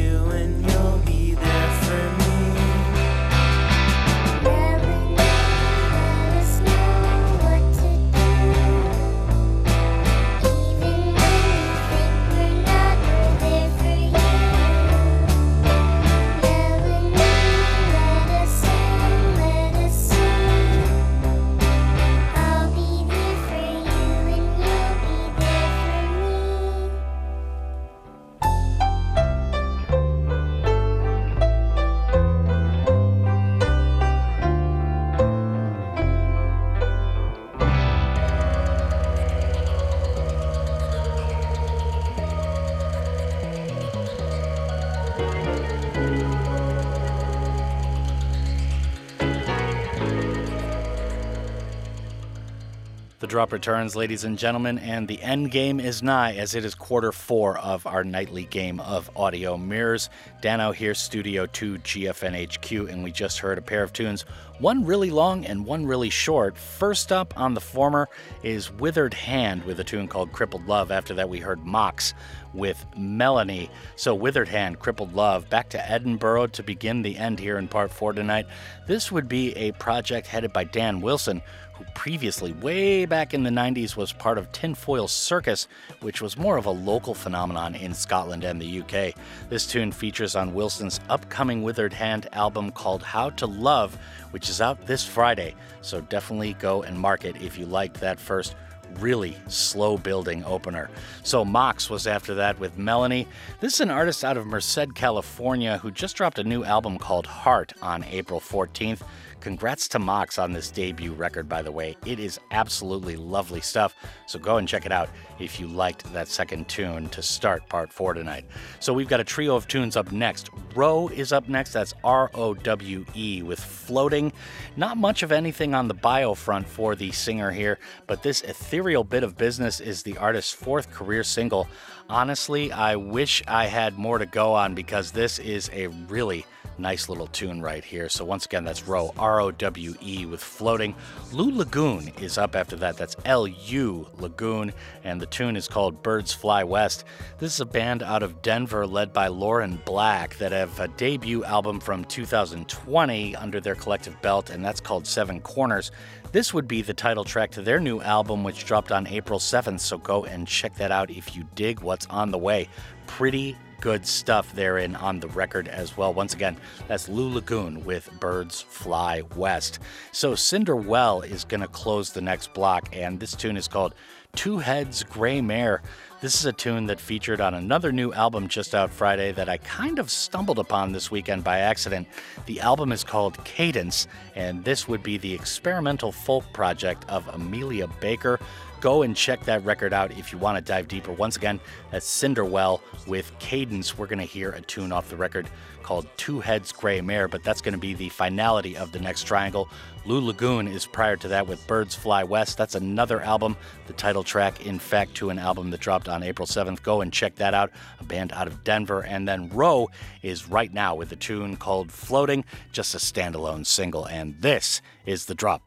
drop returns, ladies and gentlemen, and the end game is nigh as it is quarter four of our nightly game of audio mirrors. Dano here, Studio 2 GFNHQ, and we just heard a pair of tunes, one really long and one really short. First up on the former is Withered Hand with a tune called Crippled Love. After that, we heard Mox with Melanie. So, Withered Hand, Crippled Love, back to Edinburgh to begin the end here in part four tonight. This would be a project headed by Dan Willson, who previously, way back in the 90s, was part of Tinfoil Circus, which was more of a local phenomenon in Scotland and the UK. This tune features on Willson's upcoming Withered Hand album called How to Love, which is out this Friday. So definitely go and mark it if you liked that first really slow building opener. So Mox was after that with Melanie. This is an artist out of Merced, California who just dropped a new album called Heart on April 14th. Congrats to Mox on this debut record, by the way. It is absolutely lovely stuff. So go and check it out if you liked that second tune to start part four tonight. So we've got a trio of tunes up next. Rowe is up next. That's R O W E with Floating. Not much of anything on the bio front for the singer here, but this ethereal bit of business is the artist's fourth career single. Honestly, I wish I had more to go on because this is a really nice little tune right here. So once again, that's Rowe, R O W E with Floating. Lu Lagoon is up after that. That's L U Lagoon, and the tune is called Birds Fly West. This is a band out of Denver led by Lauren Black that have a debut album from 2020 under their collective belt, and that's called Seven Corners. This would be the title track to their new album, which dropped on April 7th, so go and check that out if you dig what's on the way. Pretty good stuff therein on the record as well. Once again, that's Lu Lagoon with Birds Fly West. So Cinder Well is going to close the next block, and this tune is called Two Heads Gray Mare. This is a tune that featured on another new album just out Friday that I kind of stumbled upon this weekend by accident. The album is called Cadence, and this would be the experimental folk project of Amelia Baker. Go and check that record out if you want to dive deeper. Once again, that's Cinder Well with Cadence. We're going to hear a tune off the record called Two Heads Gray Mare, but that's going to be the finality of the next triangle. Lu Lagoon is prior to that with Birds Fly West. That's another album, the title track, in fact, to an album that dropped on April 7th. Go and check that out, a band out of Denver. And then Rowe is right now with a tune called Floating, just a standalone single. And this is the drop.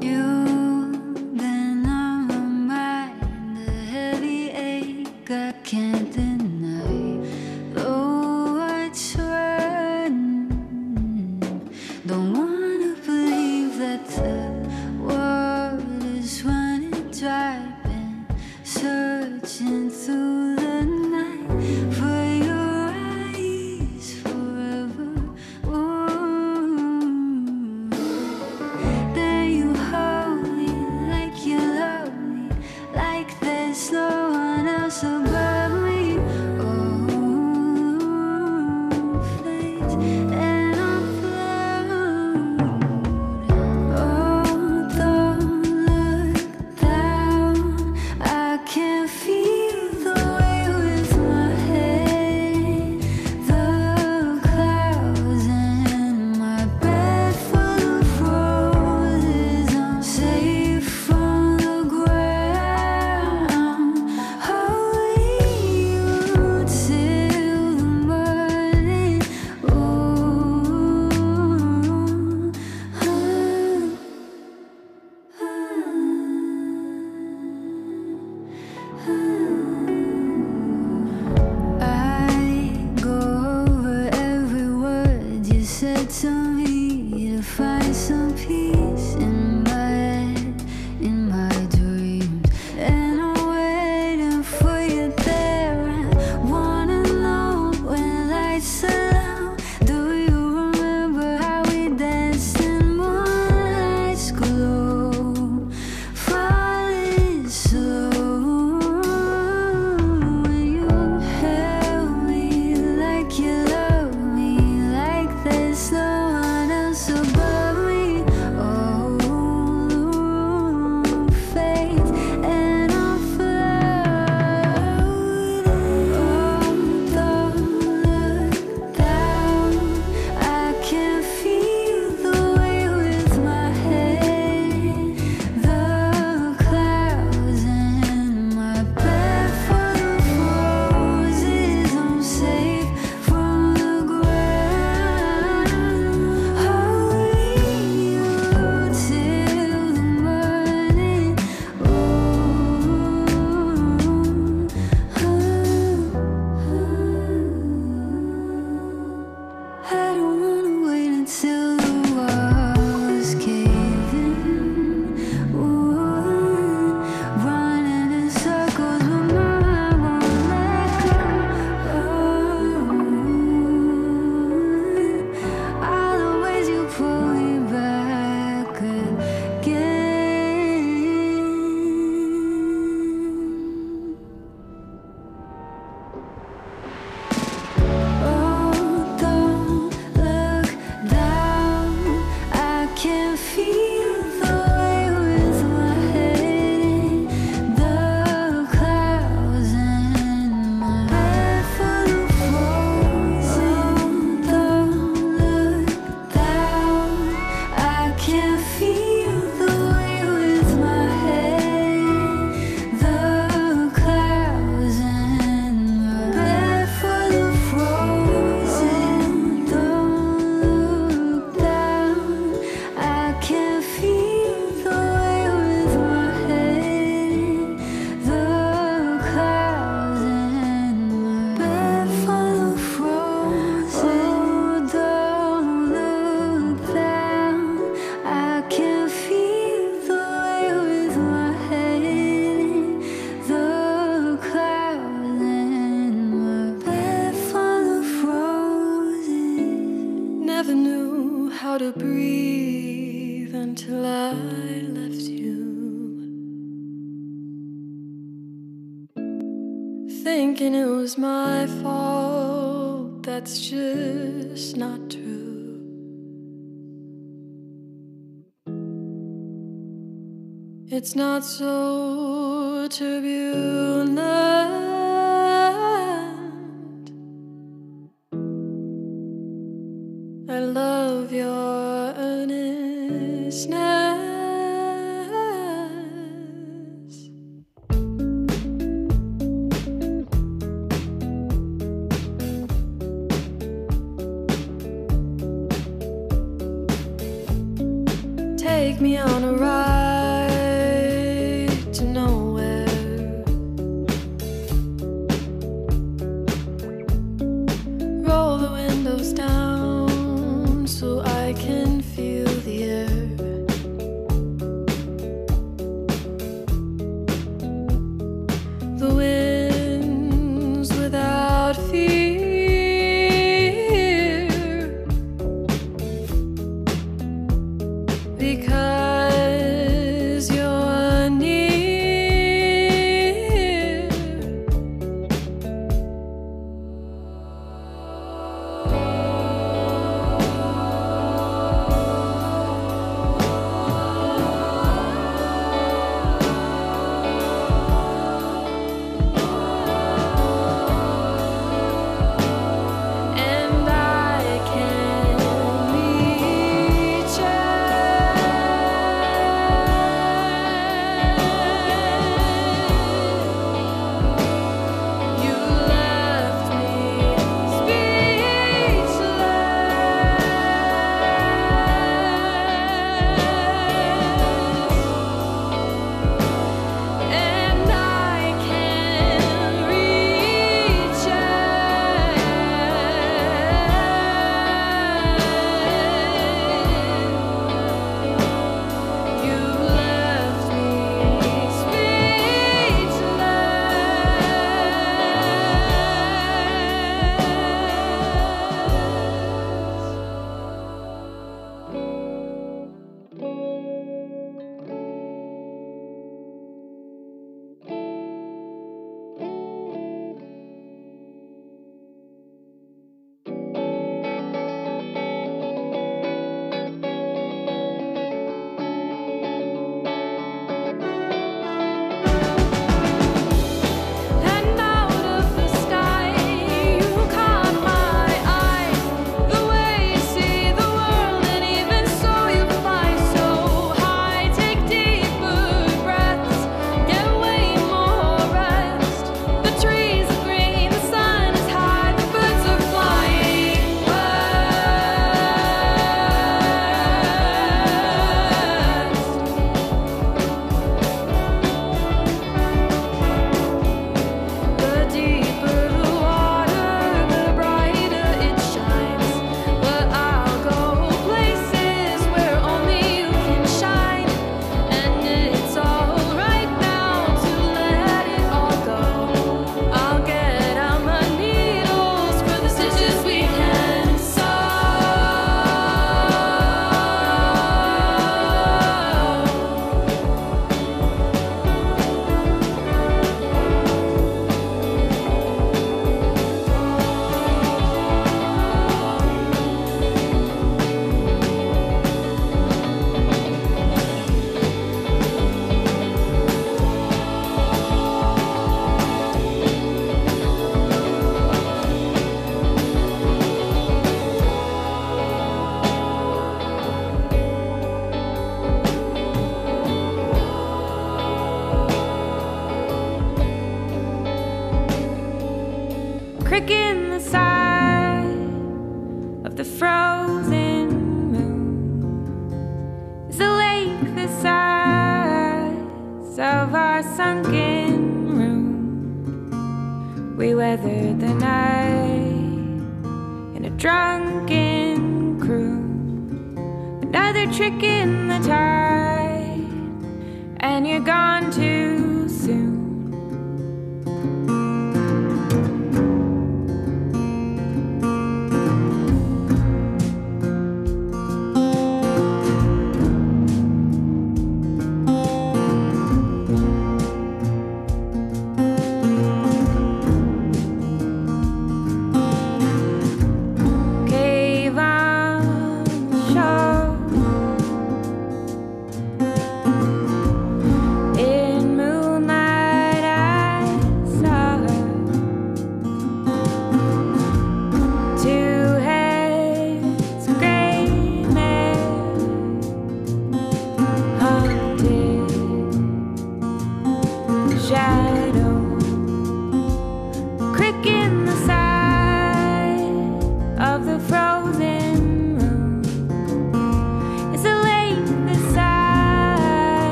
You've Been searching through until I left you. Thinking it was my fault, that's just not true. It's not so tribunal.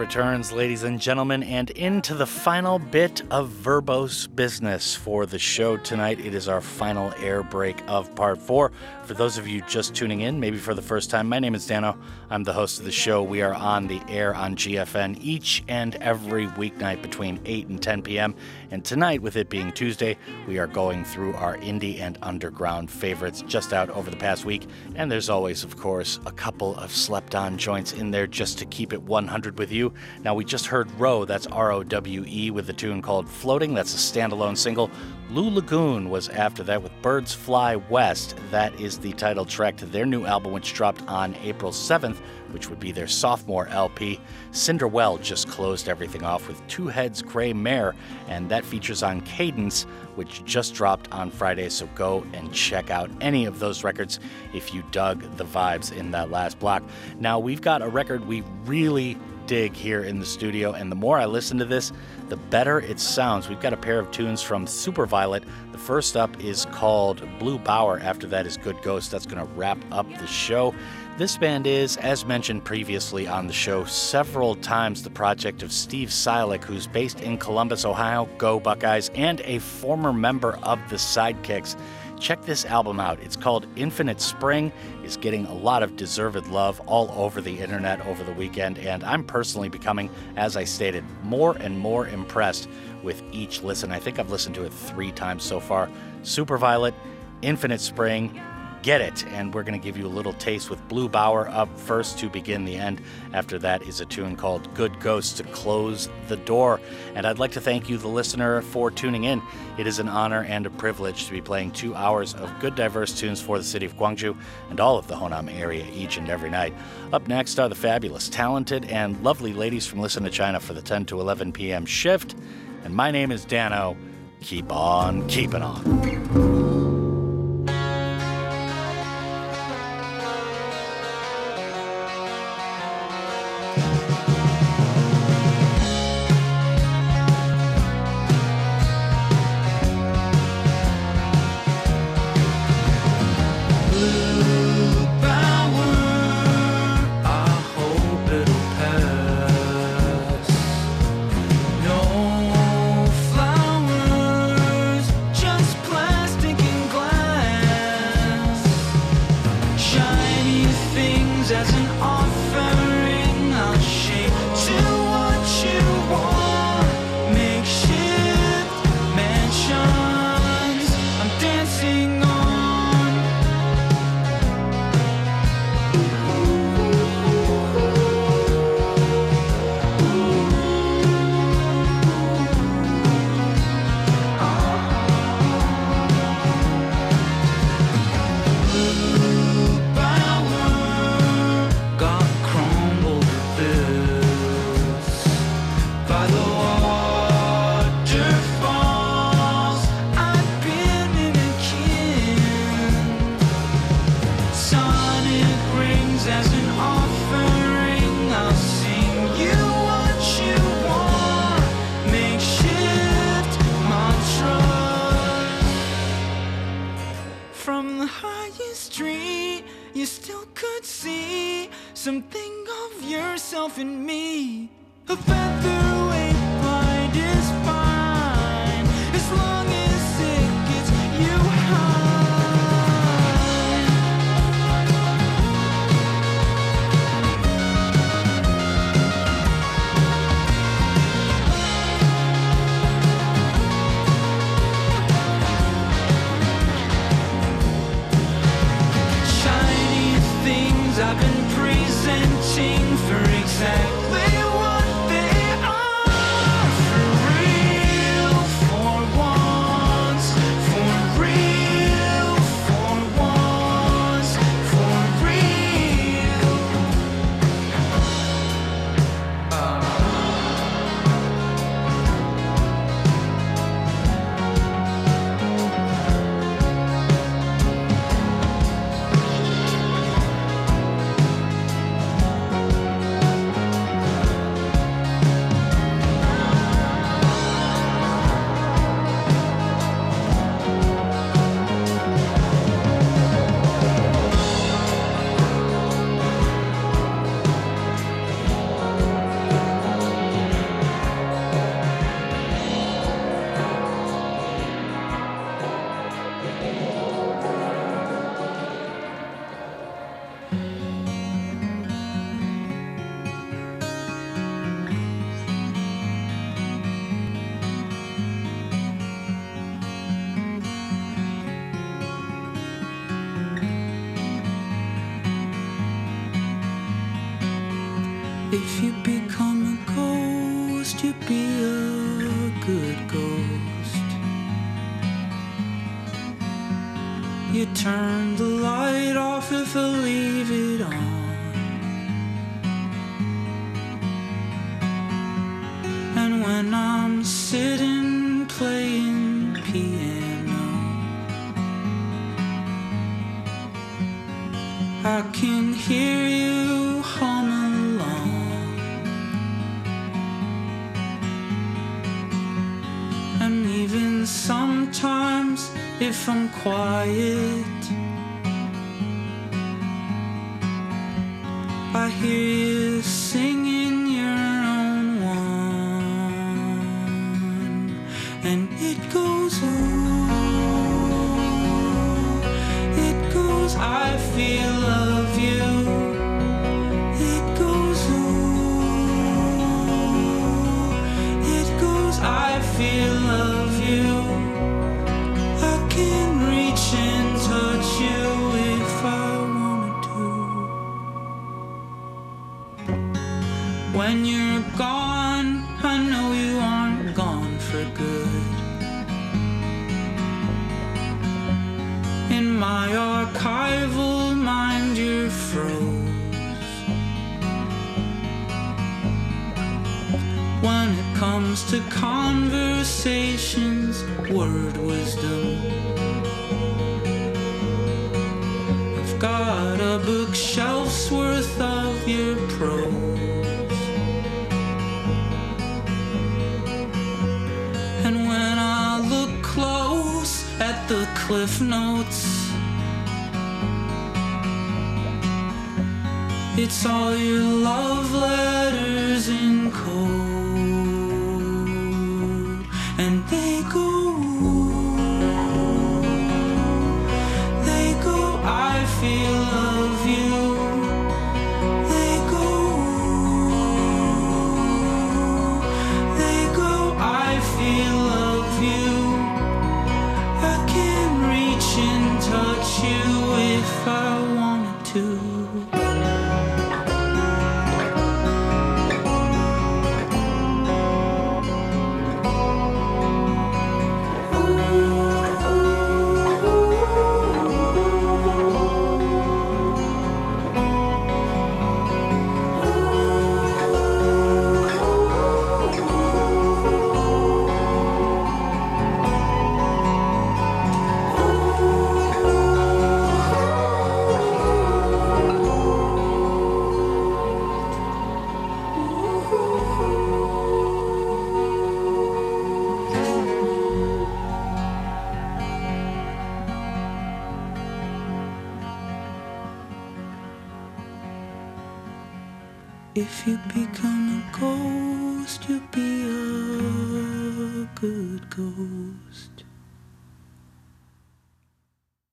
Returns, ladies and gentlemen, and into the final bit of verbose business for the show tonight. It is our final air break of part four. For those of you just tuning in, maybe for the first time, my name is Dano. I'm the host of the show. We are on the air on GFN each and every weeknight between 8 and 10 p.m. And tonight, with it being Tuesday, we are going through our indie and underground favorites just out over the past week. And there's always, of course, a couple of slept on joints in there just to keep it 100 with you. Now, we just heard Rowe, that's R O W E, with the tune called Floating. That's a standalone single. Lu Lagoon was after that with Birds Fly West. That is the title track to their new album, which dropped on April 7th, which would be their sophomore LP. Cinder Well just closed everything off with Two Heads Gray Mare, and that features on Cadence, which just dropped on Friday. So go and check out any of those records if you dug the vibes in that last block. Now, we've got a record we really dig here in the studio, and the more I listen to this, the better it sounds. We've got a pair of tunes from Superviolet. The first up is called Blue Bower. After that is Good Ghost. That's going to wrap up the show. This band is, as mentioned previously on the show several times, the project of Steve Ciolek, who's based in Columbus, Ohio. Go Buckeyes, and a former member of the Sidekicks. Check this album out. It's called Infinite Spring. Is getting a lot of deserved love all over the internet over the weekend, and I'm personally becoming, as I stated, more and more impressed with each listen. I think I've listened to it three times so far. Superviolet, Infinite Spring, get it. And we're going to give you a little taste with Blue Bower up first to begin the end. After that is a tune called Good Ghost to close the door. And I'd like to thank you, the listener, for tuning in. It is an honor and a privilege to be playing two hours of good, diverse tunes for the city of Gwangju and all of the Honam area each and every night. Up next are the fabulous, talented, and lovely ladies from Listen to China for the 10 to 11 p.m. shift. And my name is Dano. Keep on keeping on. Be